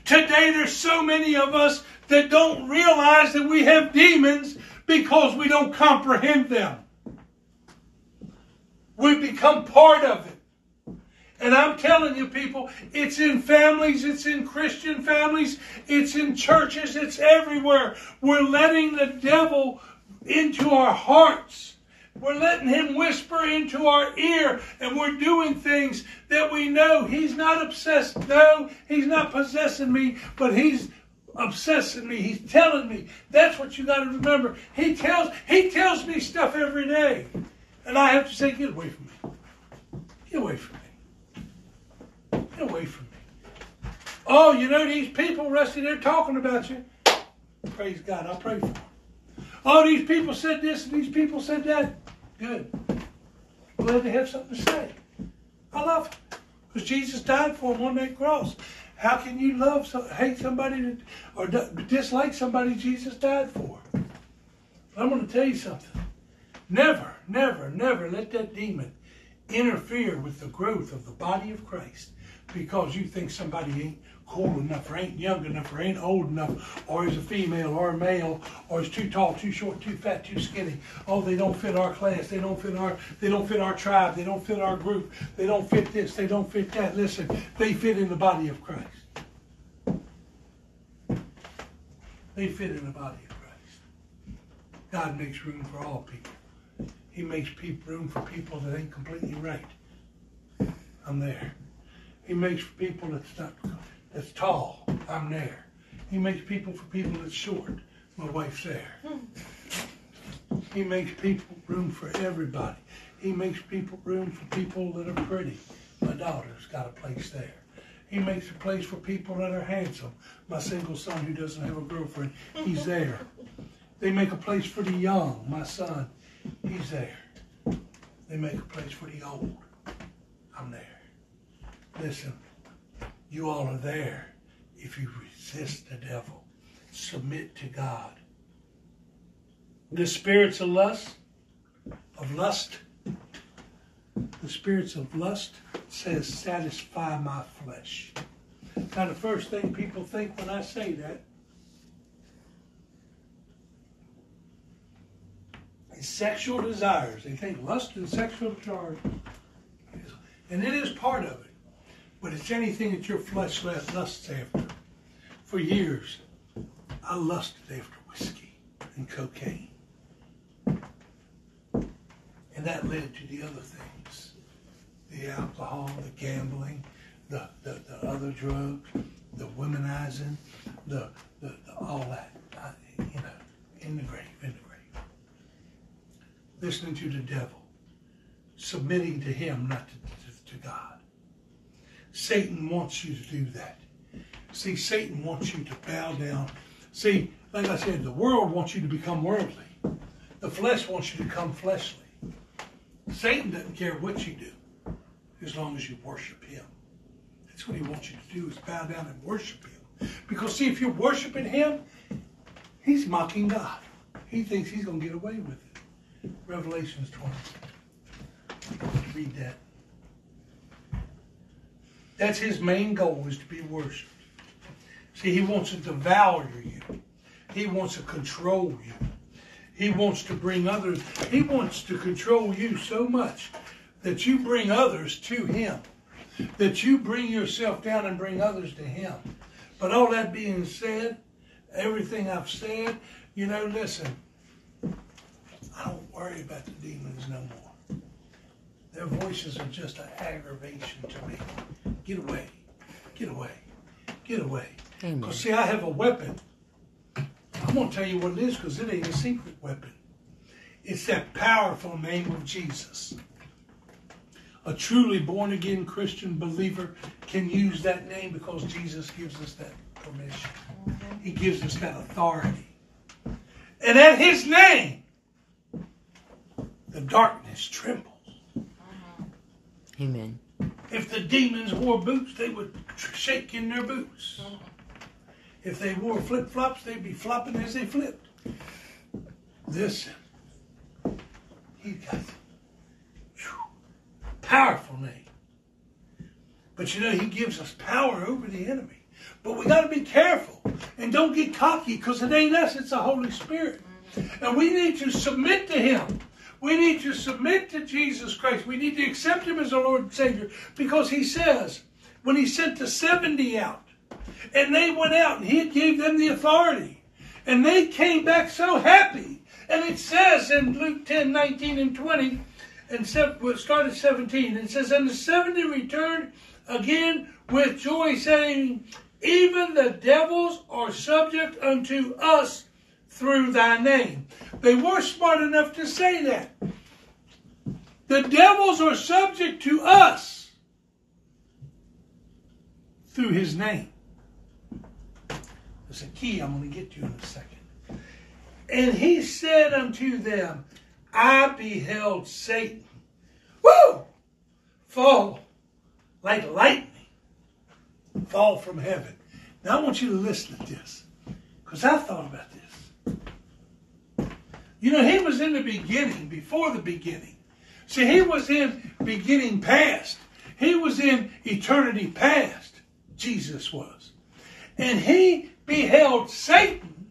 Today, there's so many of us that don't realize that we have demons because we don't comprehend them. We become part of it. And I'm telling you, people, it's in families, it's in Christian families, it's in churches, it's everywhere. We're letting the devil into our hearts. We're letting him whisper into our ear, and we're doing things that we know he's not obsessed. No, he's not possessing me, but he's obsessing me. He's telling me. That's what you got to remember. He tells he tells me stuff every day, and I have to say, get away from me. Get away from me. Get away from me. Oh, you know these people, Rusty, they're talking about you. Praise God. I'll pray for them. Oh, these people said this and these people said that. Good. Glad they have something to say. I love them because Jesus died for them on that cross. How can you love, hate somebody or dislike somebody Jesus died for? But I'm going to tell you something. Never, never, never let that demon interfere with the growth of the body of Christ because you think somebody ain't cool enough, or ain't young enough, or ain't old enough, or is a female or a male, or is too tall, too short, too fat, too skinny. Oh, they don't fit our class. They don't fit our. They don't fit our tribe. They don't fit our group. They don't fit this. They don't fit that. Listen, they fit in the body of Christ. They fit in the body of Christ. God makes room for all people. He makes room for people that ain't completely right. I'm there. He makes people that's not that's tall, I'm there. He makes people for people that's short. My wife's there. Hmm. He makes people room for everybody. He makes people room for people that are pretty. My daughter's got a place there. He makes a place for people that are handsome. My single son who doesn't have a girlfriend, he's there. They make a place for the young. My son, he's there. They make a place for the old. I'm there. Listen, you all are there if you resist the devil. Submit to God. The spirits of lust, of lust, the spirits of lust says, satisfy my flesh. Now, the first thing people think when I say that is sexual desires. They think lust and sexual desires. And it is part of it. But it's anything that your flesh lusts after. For years, I lusted after whiskey and cocaine. And that led to the other things. The alcohol, the gambling, the, the, the other drugs, the womanizing, the, the, the all that. I, you know, in the grave, in the grave. Listening to the devil, submitting to him, not to, to, to God. Satan wants you to do that. See, Satan wants you to bow down. See, like I said, the world wants you to become worldly. The flesh wants you to become fleshly. Satan doesn't care what you do as long as you worship him. That's what he wants you to do is bow down and worship him. Because see, if you're worshiping him, he's mocking God. He thinks he's going to get away with it. Revelations 20. Read that. That's his main goal is to be worshipped. See, he wants to devour you. He wants to control you. He wants to bring others. He wants to control you so much that you bring others to him. That you bring yourself down and bring others to him. But all that being said, everything I've said, you know, listen, I don't worry about the demons no more. Their voices are just an aggravation to me. Get away. Get away. Get away. Because, see, I have a weapon. I'm going to tell you what it is because it ain't a secret weapon. It's that powerful name of Jesus. A truly born again Christian believer can use that name because Jesus gives us that permission. He gives us that authority. And at his name, the darkness trembles. Amen. If the demons wore boots, they would shake in their boots. If they wore flip flops, they'd be flopping as they flipped. This, he got whew, powerful name. But you know, he gives us power over the enemy. But we got to be careful and don't get cocky because it ain't us, it's the Holy Spirit. And we need to submit to him. We need to submit to Jesus Christ. We need to accept Him as our Lord and Savior because He says, when He sent the 70 out, and they went out and He gave them the authority, and they came back so happy. And it says in Luke 10 19 and 20, and start at 17, it says, And the 70 returned again with joy, saying, Even the devils are subject unto us through thy name. They were smart enough to say that. The devils are subject to us through his name. There's a key I'm going to get to in a second. And he said unto them, I beheld Satan, woo, fall like lightning, fall from heaven. Now I want you to listen to this, because I thought about. You know, he was in the beginning, before the beginning. See, he was in beginning past. He was in eternity past. Jesus was. And he beheld Satan,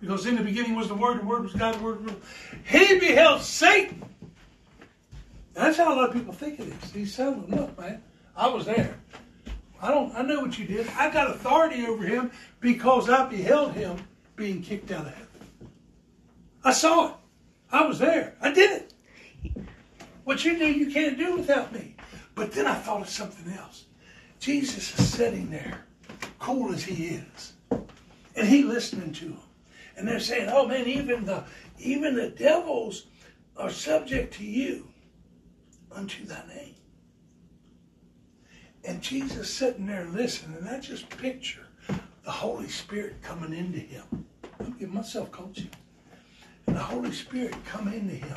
because in the beginning was the Word, the Word was God, the Word was. He beheld Satan. That's how a lot of people think it is. He's telling them, look, man, I was there. I don't I know what you did. I got authority over him because I beheld him being kicked out of heaven. I saw it. I was there. I did it. What you do, you can't do without me. But then I thought of something else. Jesus is sitting there, cool as he is, and he listening to them. And they're saying, "Oh man, even the even the devils are subject to you unto thy name." And Jesus sitting there listening, and I just picture the Holy Spirit coming into him. I'm giving myself coaching. And the Holy Spirit come into him.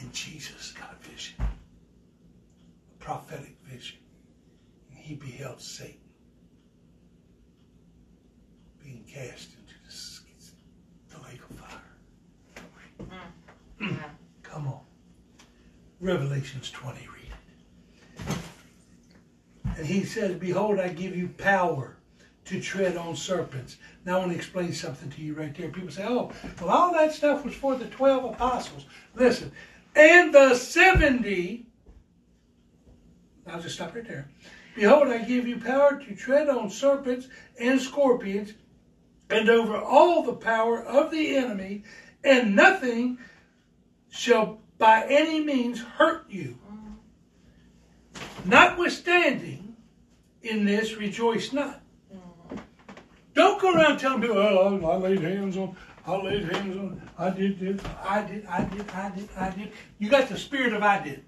And Jesus got a vision. A prophetic vision. And he beheld Satan being cast into the, the lake of fire. Mm. Come on. Revelations 20, read it. And he says, Behold, I give you power to tread on serpents. Now I want to explain something to you right there. People say, oh, well, all that stuff was for the 12 apostles. Listen, and the 70, I'll just stop right there. Behold, I give you power to tread on serpents and scorpions and over all the power of the enemy, and nothing shall by any means hurt you. Notwithstanding, in this rejoice not don't go around telling people, oh, I laid hands on, I laid hands on, I did this, I did, I did, I did, I did. You got the spirit of I did.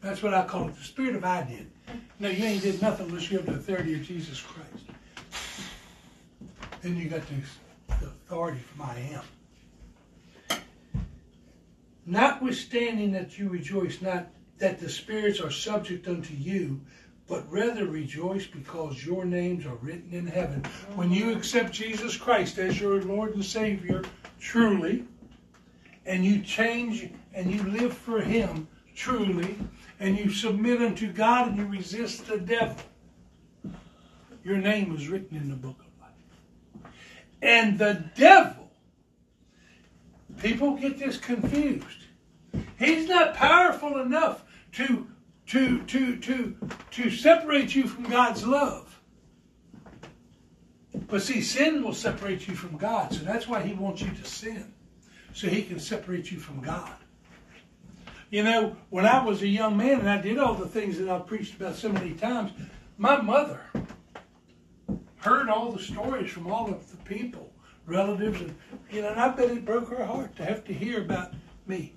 That's what I call it, the spirit of I did. No, you ain't did nothing unless you have the authority of Jesus Christ. Then you got the, the authority from I am. Notwithstanding that you rejoice not that the spirits are subject unto you, but rather rejoice because your names are written in heaven. When you accept Jesus Christ as your Lord and Savior truly, and you change and you live for Him truly, and you submit unto God and you resist the devil, your name is written in the book of life. And the devil, people get this confused. He's not powerful enough to to, to, to, to separate you from God's love. But see, sin will separate you from God. So that's why he wants you to sin. So he can separate you from God. You know, when I was a young man and I did all the things that I've preached about so many times, my mother heard all the stories from all of the people, relatives, and you know, and I bet it broke her heart to have to hear about me.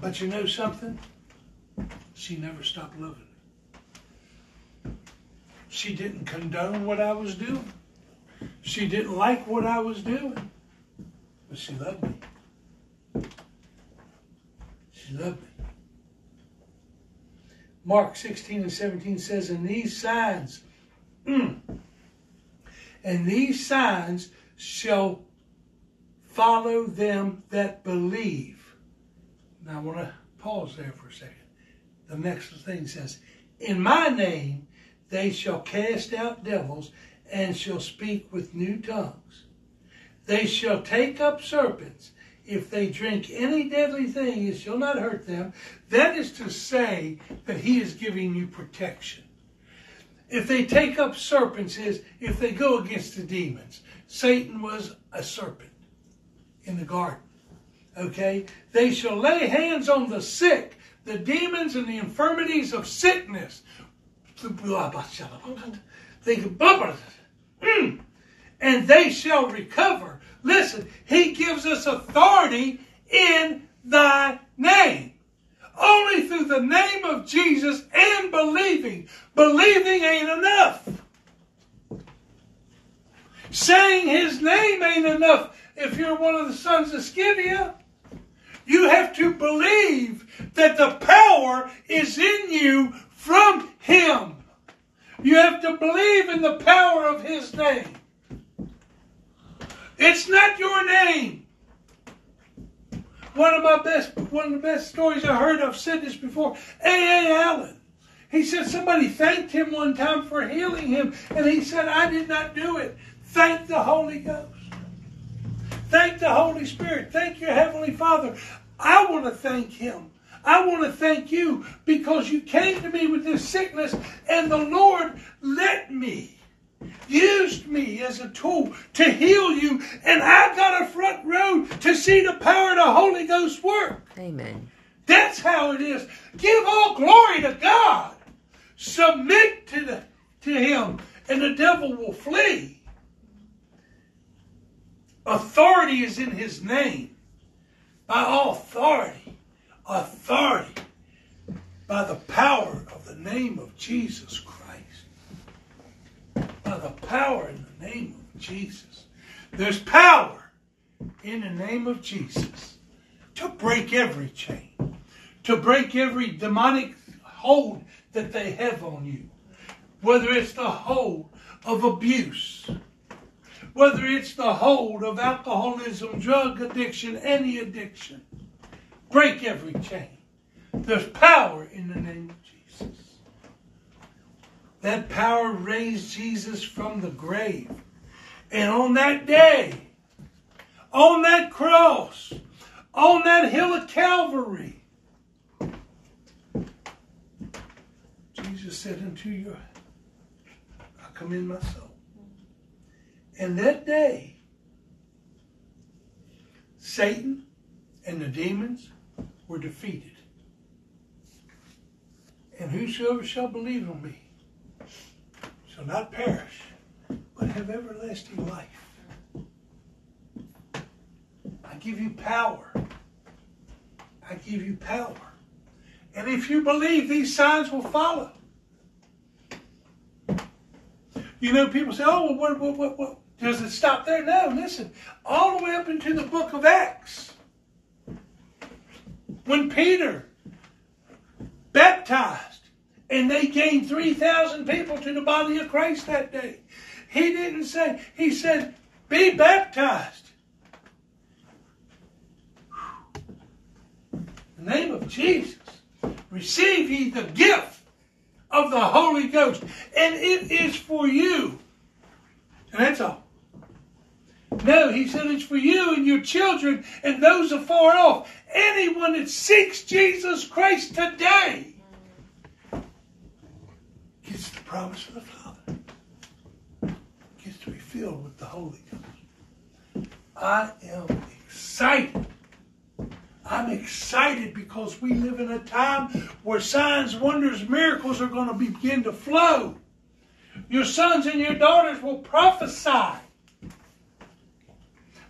But you know something? She never stopped loving me. She didn't condone what I was doing. She didn't like what I was doing. But she loved me. She loved me. Mark 16 and 17 says, And these signs, mm, and these signs shall follow them that believe. I want to pause there for a second. The next thing says, In my name they shall cast out devils and shall speak with new tongues. They shall take up serpents. if they drink any deadly thing, it shall not hurt them. That is to say that he is giving you protection. If they take up serpents, is if they go against the demons. Satan was a serpent in the garden. Okay? They shall lay hands on the sick, the demons and the infirmities of sickness. Mm, and they shall recover. Listen, he gives us authority in thy name. Only through the name of Jesus and believing. Believing ain't enough. Saying his name ain't enough if you're one of the sons of Sceva. You have to believe that the power is in you from him. You have to believe in the power of his name. It's not your name. One of my best, one of the best stories I heard. I've said this before. A. A. Allen. He said somebody thanked him one time for healing him, and he said, "I did not do it. Thank the Holy Ghost. Thank the Holy Spirit. Thank your Heavenly Father. I want to thank Him. I want to thank you because you came to me with this sickness, and the Lord let me." used me as a tool to heal you, and I got a front row to see the power of the Holy Ghost work. Amen. That's how it is. Give all glory to God. Submit to, the, to Him, and the devil will flee. Authority is in His name. By authority, authority, by the power of the name of Jesus Christ by the power in the name of Jesus. There's power in the name of Jesus to break every chain, to break every demonic hold that they have on you. Whether it's the hold of abuse, whether it's the hold of alcoholism, drug addiction, any addiction. Break every chain. There's power in the name of Jesus. That power raised Jesus from the grave. And on that day, on that cross, on that hill of Calvary, Jesus said unto you, I come And that day, Satan and the demons were defeated. And whosoever shall believe on me, shall not perish, but have everlasting life. I give you power. I give you power. And if you believe, these signs will follow. You know, people say, oh, well, what, what, what, what? Does it stop there? No, listen. All the way up into the book of Acts. When Peter baptized, and they gained 3,000 people to the body of Christ that day. He didn't say, he said, be baptized. In the name of Jesus, receive ye the gift of the Holy Ghost. And it is for you. And that's all. No, he said it's for you and your children and those afar off. Anyone that seeks Jesus Christ today gets the promise of the Father, gets to be filled with the Holy Ghost. I am excited. I'm excited because we live in a time where signs, wonders, miracles are going to begin to flow. Your sons and your daughters will prophesy.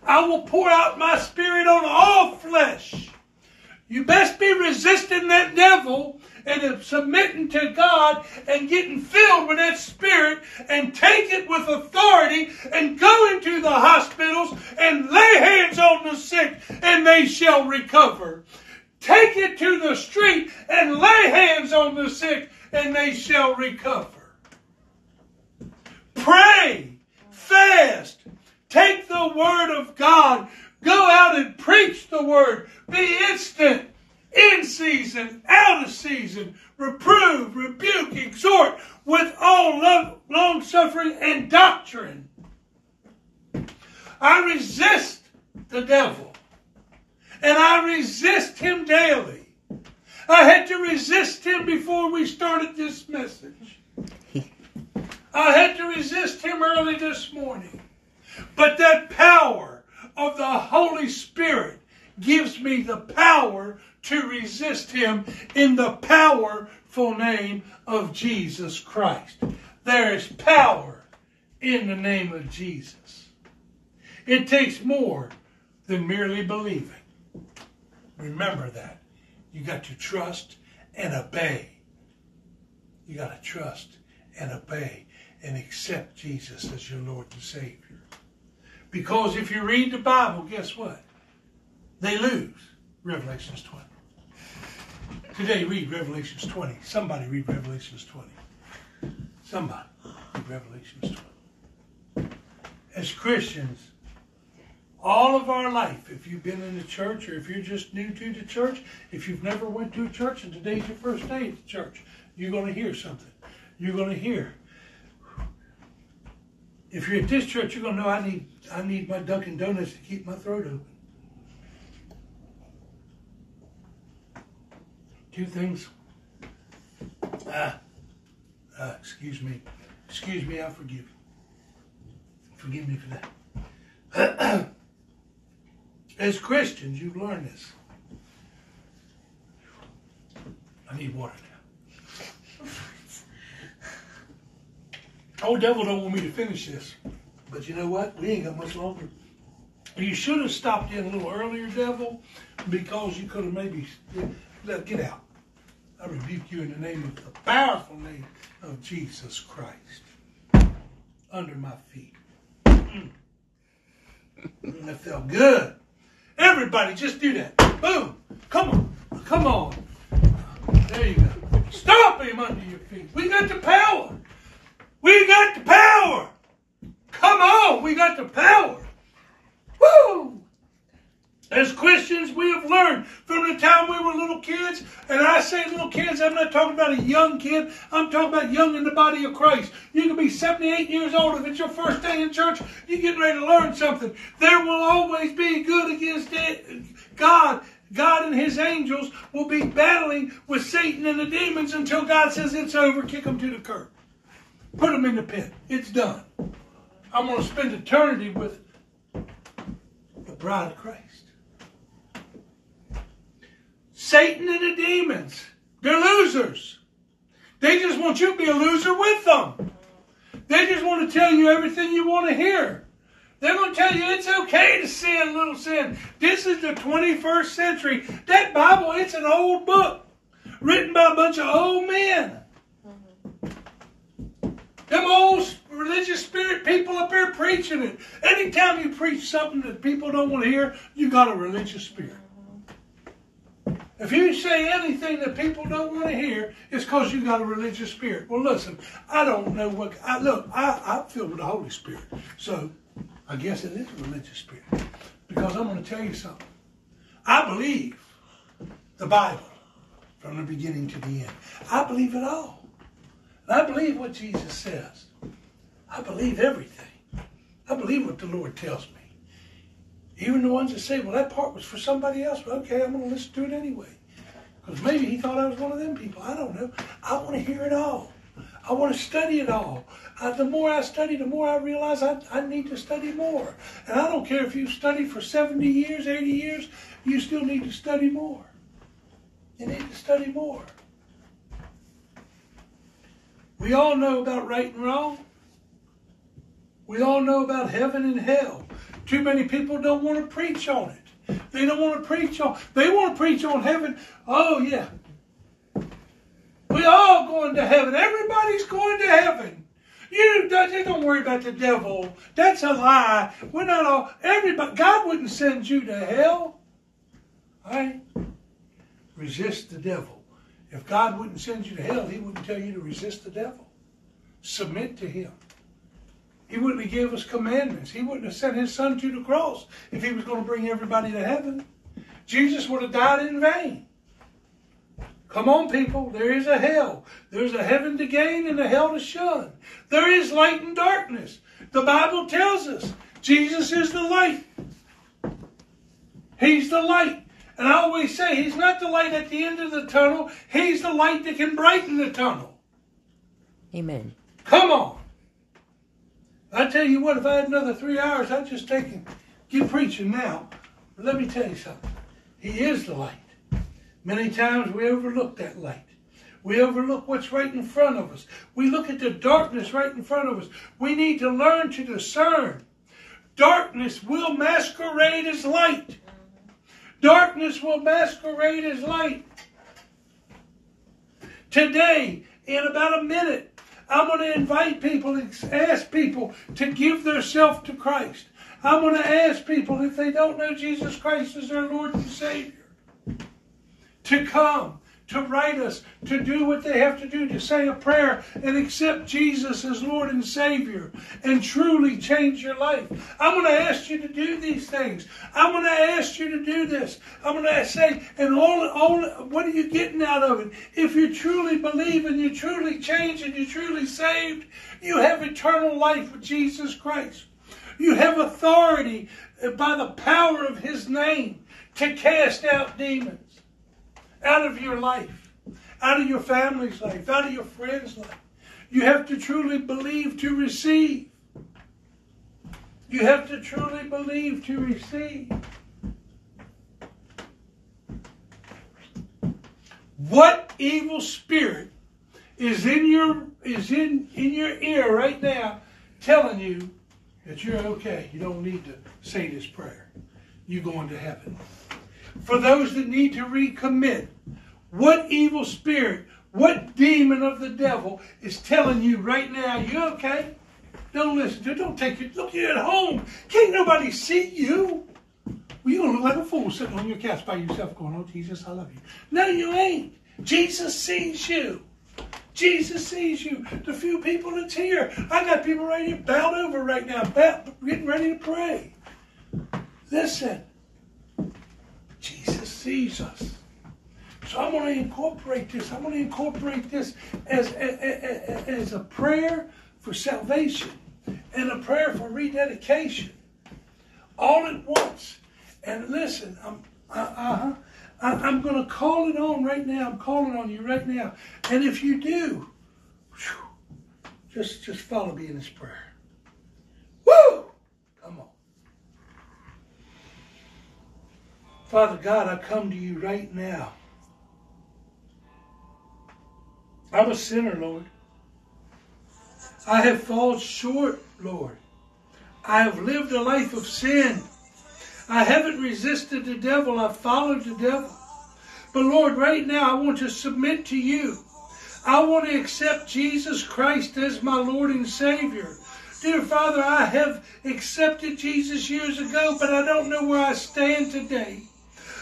I will pour out my spirit on all flesh. You best be resisting that devil and submitting to God and getting filled with that Spirit and take it with authority and go into the hospitals and lay hands on the sick and they shall recover. Take it to the street and lay hands on the sick and they shall recover. Pray, fast, take the word of God, go out and preach the word, be instant in season, out of season, reprove, rebuke, exhort with all love, long suffering and doctrine. I resist the devil And I resist him daily. I had to resist him before we started this message. I had to resist him early this morning. But that power of the Holy Spirit gives me the power to resist him in the powerful name of Jesus Christ. There is power in the name of Jesus. It takes more than merely believing. Remember that. You got to trust and obey. You got to trust and obey and accept Jesus as your Lord and Savior. Because if you read the Bible, guess what? They lose. Revelations 20. Today, read Revelations 20. Somebody read Revelations 20. Somebody read Revelations 20. As Christians, all of our life, if you've been in the church or if you're just new to the church, if you've never went to a church and today's your first day at the church, you're going to hear something. You're going to hear. If you're at this church, you're going to know I need I need my Dunkin' Donuts to keep my throat open. Two things. Ah, ah, excuse me. Excuse me, I forgive you. Forgive me for that. As Christians, you've learned this. I need water now. Oh, devil don't want me to finish this. But you know what? We ain't got much longer. You should have stopped in a little earlier, devil, because you could have maybe get out. I rebuke you in the name of the powerful name of Jesus Christ. Under my feet. Mm. That felt good. Everybody, just do that. Boom. Come on. Come on. There you go. Stop him under your feet. We got the power. We got the power. Come on. We got the power. Woo! As Christians, we have learned from the time we were little kids, and I say little kids, I'm not talking about a young kid, I'm talking about young in the body of Christ. You can be 78 years old. If it's your first day in church, you're getting ready to learn something. There will always be good against it. God. God and his angels will be battling with Satan and the demons until God says it's over, kick them to the curb. Put them in the pit. It's done. I'm going to spend eternity with the bride of Christ. Satan and the demons. They're losers. They just want you to be a loser with them. They just want to tell you everything you want to hear. They're going to tell you it's okay to sin, little sin. This is the 21st century. That Bible, it's an old book written by a bunch of old men. Them old religious spirit people up there preaching it. Anytime you preach something that people don't want to hear, you got a religious spirit. If you say anything that people don't want to hear, it's because you got a religious spirit. Well, listen, I don't know what. I, look, I, I'm filled with the Holy Spirit, so I guess it is a religious spirit. Because I'm going to tell you something. I believe the Bible from the beginning to the end. I believe it all. I believe what Jesus says. I believe everything. I believe what the Lord tells me. Even the ones that say, well, that part was for somebody else. Well, okay, I'm going to listen to it anyway. Because maybe he thought I was one of them people. I don't know. I want to hear it all. I want to study it all. I, the more I study, the more I realize I, I need to study more. And I don't care if you study for 70 years, 80 years, you still need to study more. You need to study more. We all know about right and wrong. We all know about heaven and hell. Too many people don't want to preach on it. They don't want to preach on. They want to preach on heaven. Oh yeah, we all going to heaven. Everybody's going to heaven. You don't worry about the devil. That's a lie. We're not all. Everybody. God wouldn't send you to hell. All right. Resist the devil. If God wouldn't send you to hell, He wouldn't tell you to resist the devil. Submit to Him. He wouldn't have given us commandments. He wouldn't have sent his son to the cross if he was going to bring everybody to heaven. Jesus would have died in vain. Come on, people. There is a hell. There's a heaven to gain and a hell to shun. There is light and darkness. The Bible tells us Jesus is the light. He's the light. And I always say, He's not the light at the end of the tunnel, He's the light that can brighten the tunnel. Amen. Come on. I tell you what, if I had another three hours, I'd just take and get preaching now. But let me tell you something. He is the light. Many times we overlook that light. We overlook what's right in front of us. We look at the darkness right in front of us. We need to learn to discern. Darkness will masquerade as light. Darkness will masquerade as light. Today, in about a minute, I'm going to invite people ask people to give themselves to Christ. I'm going to ask people if they don't know Jesus Christ as their Lord and Savior to come to write us, to do what they have to do, to say a prayer and accept Jesus as Lord and Savior and truly change your life. I'm going to ask you to do these things. I'm going to ask you to do this. I'm going to say, and all, all, what are you getting out of it? If you truly believe and you truly change and you're truly saved, you have eternal life with Jesus Christ. You have authority by the power of His name to cast out demons out of your life, out of your family's life, out of your friends' life. You have to truly believe to receive. You have to truly believe to receive. What evil spirit is in your is in, in your ear right now telling you that you're okay. You don't need to say this prayer. You're going to heaven for those that need to recommit. What evil spirit, what demon of the devil is telling you right now, you okay? Don't listen to it. Don't take it. Look, you're at home. Can't nobody see you. Well, you're going to look like a fool sitting on your couch by yourself going, oh, Jesus, I love you. No, you ain't. Jesus sees you. Jesus sees you. The few people that's here. I got people right here bowed over right now, getting ready to pray. Listen, sees us. So I'm going to incorporate this. I'm going to incorporate this as, as, as a prayer for salvation and a prayer for rededication all at once. And listen, I'm, uh, I, I'm going to call it on right now. I'm calling on you right now. And if you do, just, just follow me in this prayer. Woo! Come on. Father God, I come to you right now. I'm a sinner, Lord. I have fallen short, Lord. I have lived a life of sin. I haven't resisted the devil. I've followed the devil. But Lord, right now I want to submit to you. I want to accept Jesus Christ as my Lord and Savior. Dear Father, I have accepted Jesus years ago, but I don't know where I stand today.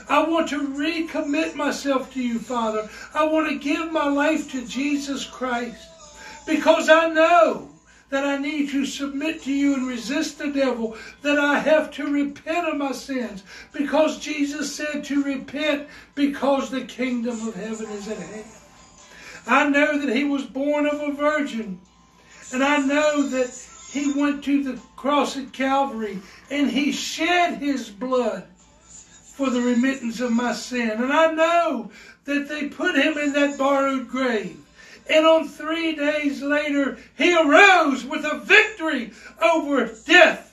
I want to recommit myself to you, Father. I want to give my life to Jesus Christ because I know that I need to submit to you and resist the devil, that I have to repent of my sins because Jesus said to repent because the kingdom of heaven is at hand. I know that he was born of a virgin, and I know that he went to the cross at Calvary and he shed his blood for the remittance of my sin. And I know that they put him in that borrowed grave. And on three days later, he arose with a victory over death.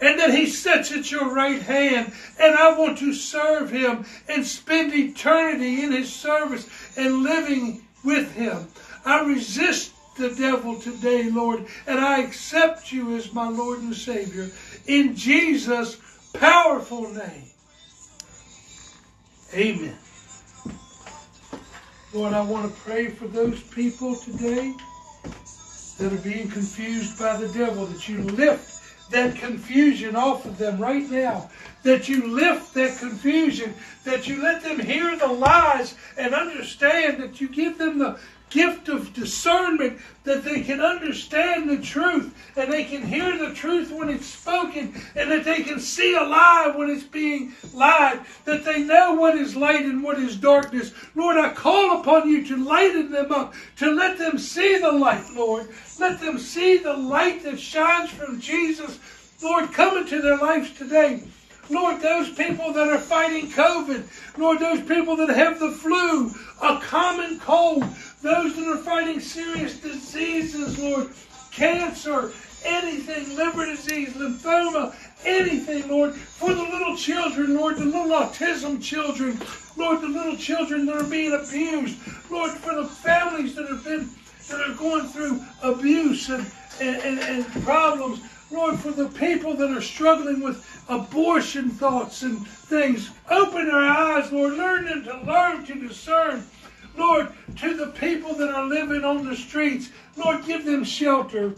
And that he sits at your right hand. And I want to serve him and spend eternity in his service and living with him. I resist the devil today, Lord, and I accept you as my Lord and Savior in Jesus' powerful name. Amen. Lord, I want to pray for those people today that are being confused by the devil, that you lift that confusion off of them right now. That you lift that confusion, that you let them hear the lies and understand that you give them the gift of discernment that they can understand the truth and they can hear the truth when it's spoken and that they can see a lie when it's being lied, that they know what is light and what is darkness. Lord, I call upon you to lighten them up, to let them see the light, Lord. Let them see the light that shines from Jesus, Lord, come into their lives today. Lord, those people that are fighting COVID, Lord, those people that have the flu, a common cold, those that are fighting serious diseases, Lord, cancer, anything, liver disease, lymphoma, anything, Lord, for the little children, Lord, the little autism children, Lord, the little children that are being abused, Lord, for the families that have been, that are going through abuse and, and, and, and problems, Lord, for the people that are struggling with abortion thoughts and things, open their eyes, Lord, learn them to learn to discern. Lord, to the people that are living on the streets, Lord, give them shelter.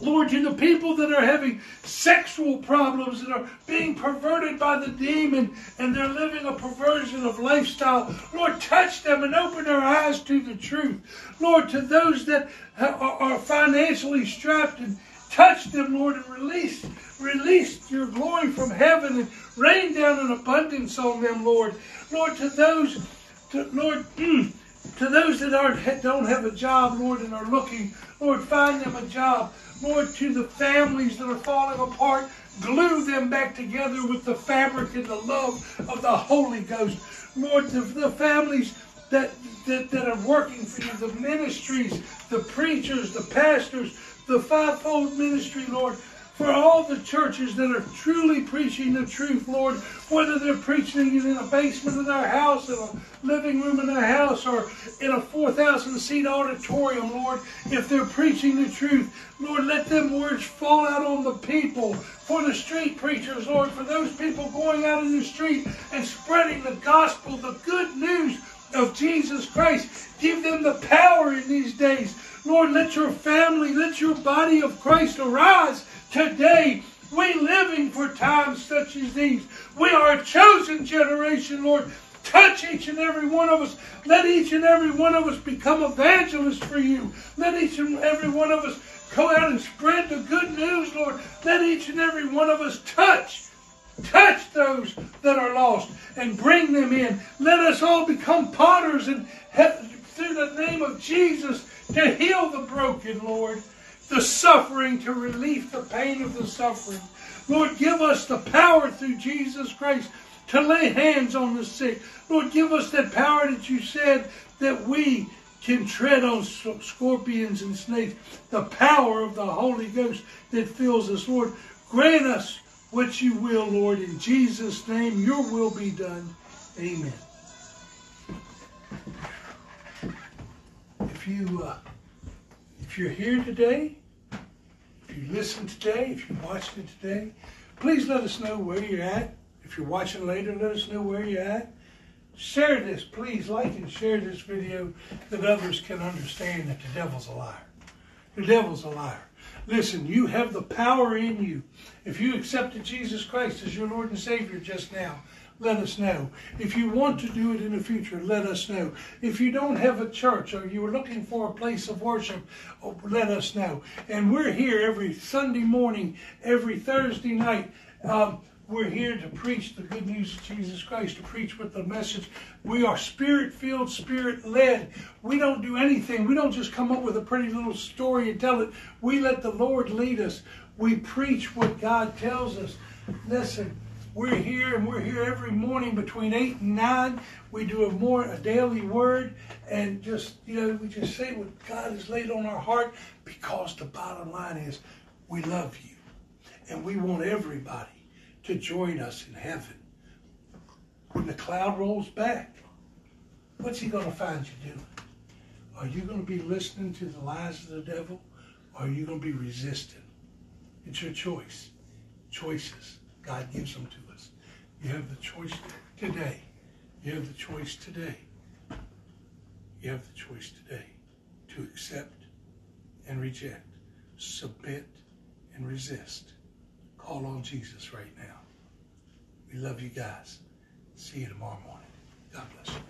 Lord, to the people that are having sexual problems and are being perverted by the demon and they're living a perversion of lifestyle, Lord, touch them and open their eyes to the truth. Lord, to those that are financially strapped and touch them, Lord, and release, release your glory from heaven and rain down an abundance on them, Lord. Lord, to those, to, Lord, mm, to those that aren't, don't have a job, Lord, and are looking, Lord, find them a job. Lord, to the families that are falling apart, glue them back together with the fabric and the love of the Holy Ghost. Lord, to the families that, that, that are working for you, the ministries, the preachers, the pastors, the fivefold ministry, Lord, for all the churches that are truly preaching the truth, Lord, whether they're preaching it in a basement of their house, in a living room in their house, or in a 4,000 seat auditorium, Lord, if they're preaching the truth, Lord, let them words fall out on the people, for the street preachers, Lord, for those people going out in the street and spreading the gospel, the good news of Jesus Christ. Give them the power in these days. Lord, let your family, let your body of Christ arise Today, we living for times such as these. We are a chosen generation, Lord. Touch each and every one of us. Let each and every one of us become evangelists for you. Let each and every one of us go out and spread the good news, Lord. Let each and every one of us touch, touch those that are lost and bring them in. Let us all become potters and through the name of Jesus to heal the broken, Lord the suffering to relieve the pain of the suffering. Lord, give us the power through Jesus Christ to lay hands on the sick. Lord, give us that power that you said that we can tread on scorpions and snakes. The power of the Holy Ghost that fills us. Lord, grant us what you will, Lord. In Jesus' name, your will be done. Amen. If you uh, if you're here today if you listened today, if you watched it today, please let us know where you're at. If you're watching later, let us know where you're at. Share this, please like and share this video that others can understand that the devil's a liar. The devil's a liar. Listen, you have the power in you. If you accepted Jesus Christ as your Lord and Savior just now, let us know. If you want to do it in the future, let us know. If you don't have a church or you are looking for a place of worship, oh, let us know. And we're here every Sunday morning, every Thursday night. Um, we're here to preach the good news of Jesus Christ, to preach with the message. We are spirit filled, spirit led. We don't do anything. We don't just come up with a pretty little story and tell it. We let the Lord lead us. We preach what God tells us. Listen, we're here and we're here every morning between 8 and 9. We do a more a daily word and just, you know, we just say what God has laid on our heart because the bottom line is we love you and we want everybody to join us in heaven. When the cloud rolls back, what's he going to find you doing? Are you going to be listening to the lies of the devil or are you going to be resisting? It's your choice. Choices. God gives them to us. You have the choice today. You have the choice today. You have the choice today to accept and reject, submit and resist. Call on Jesus right now. We love you guys. See you tomorrow morning. God bless you.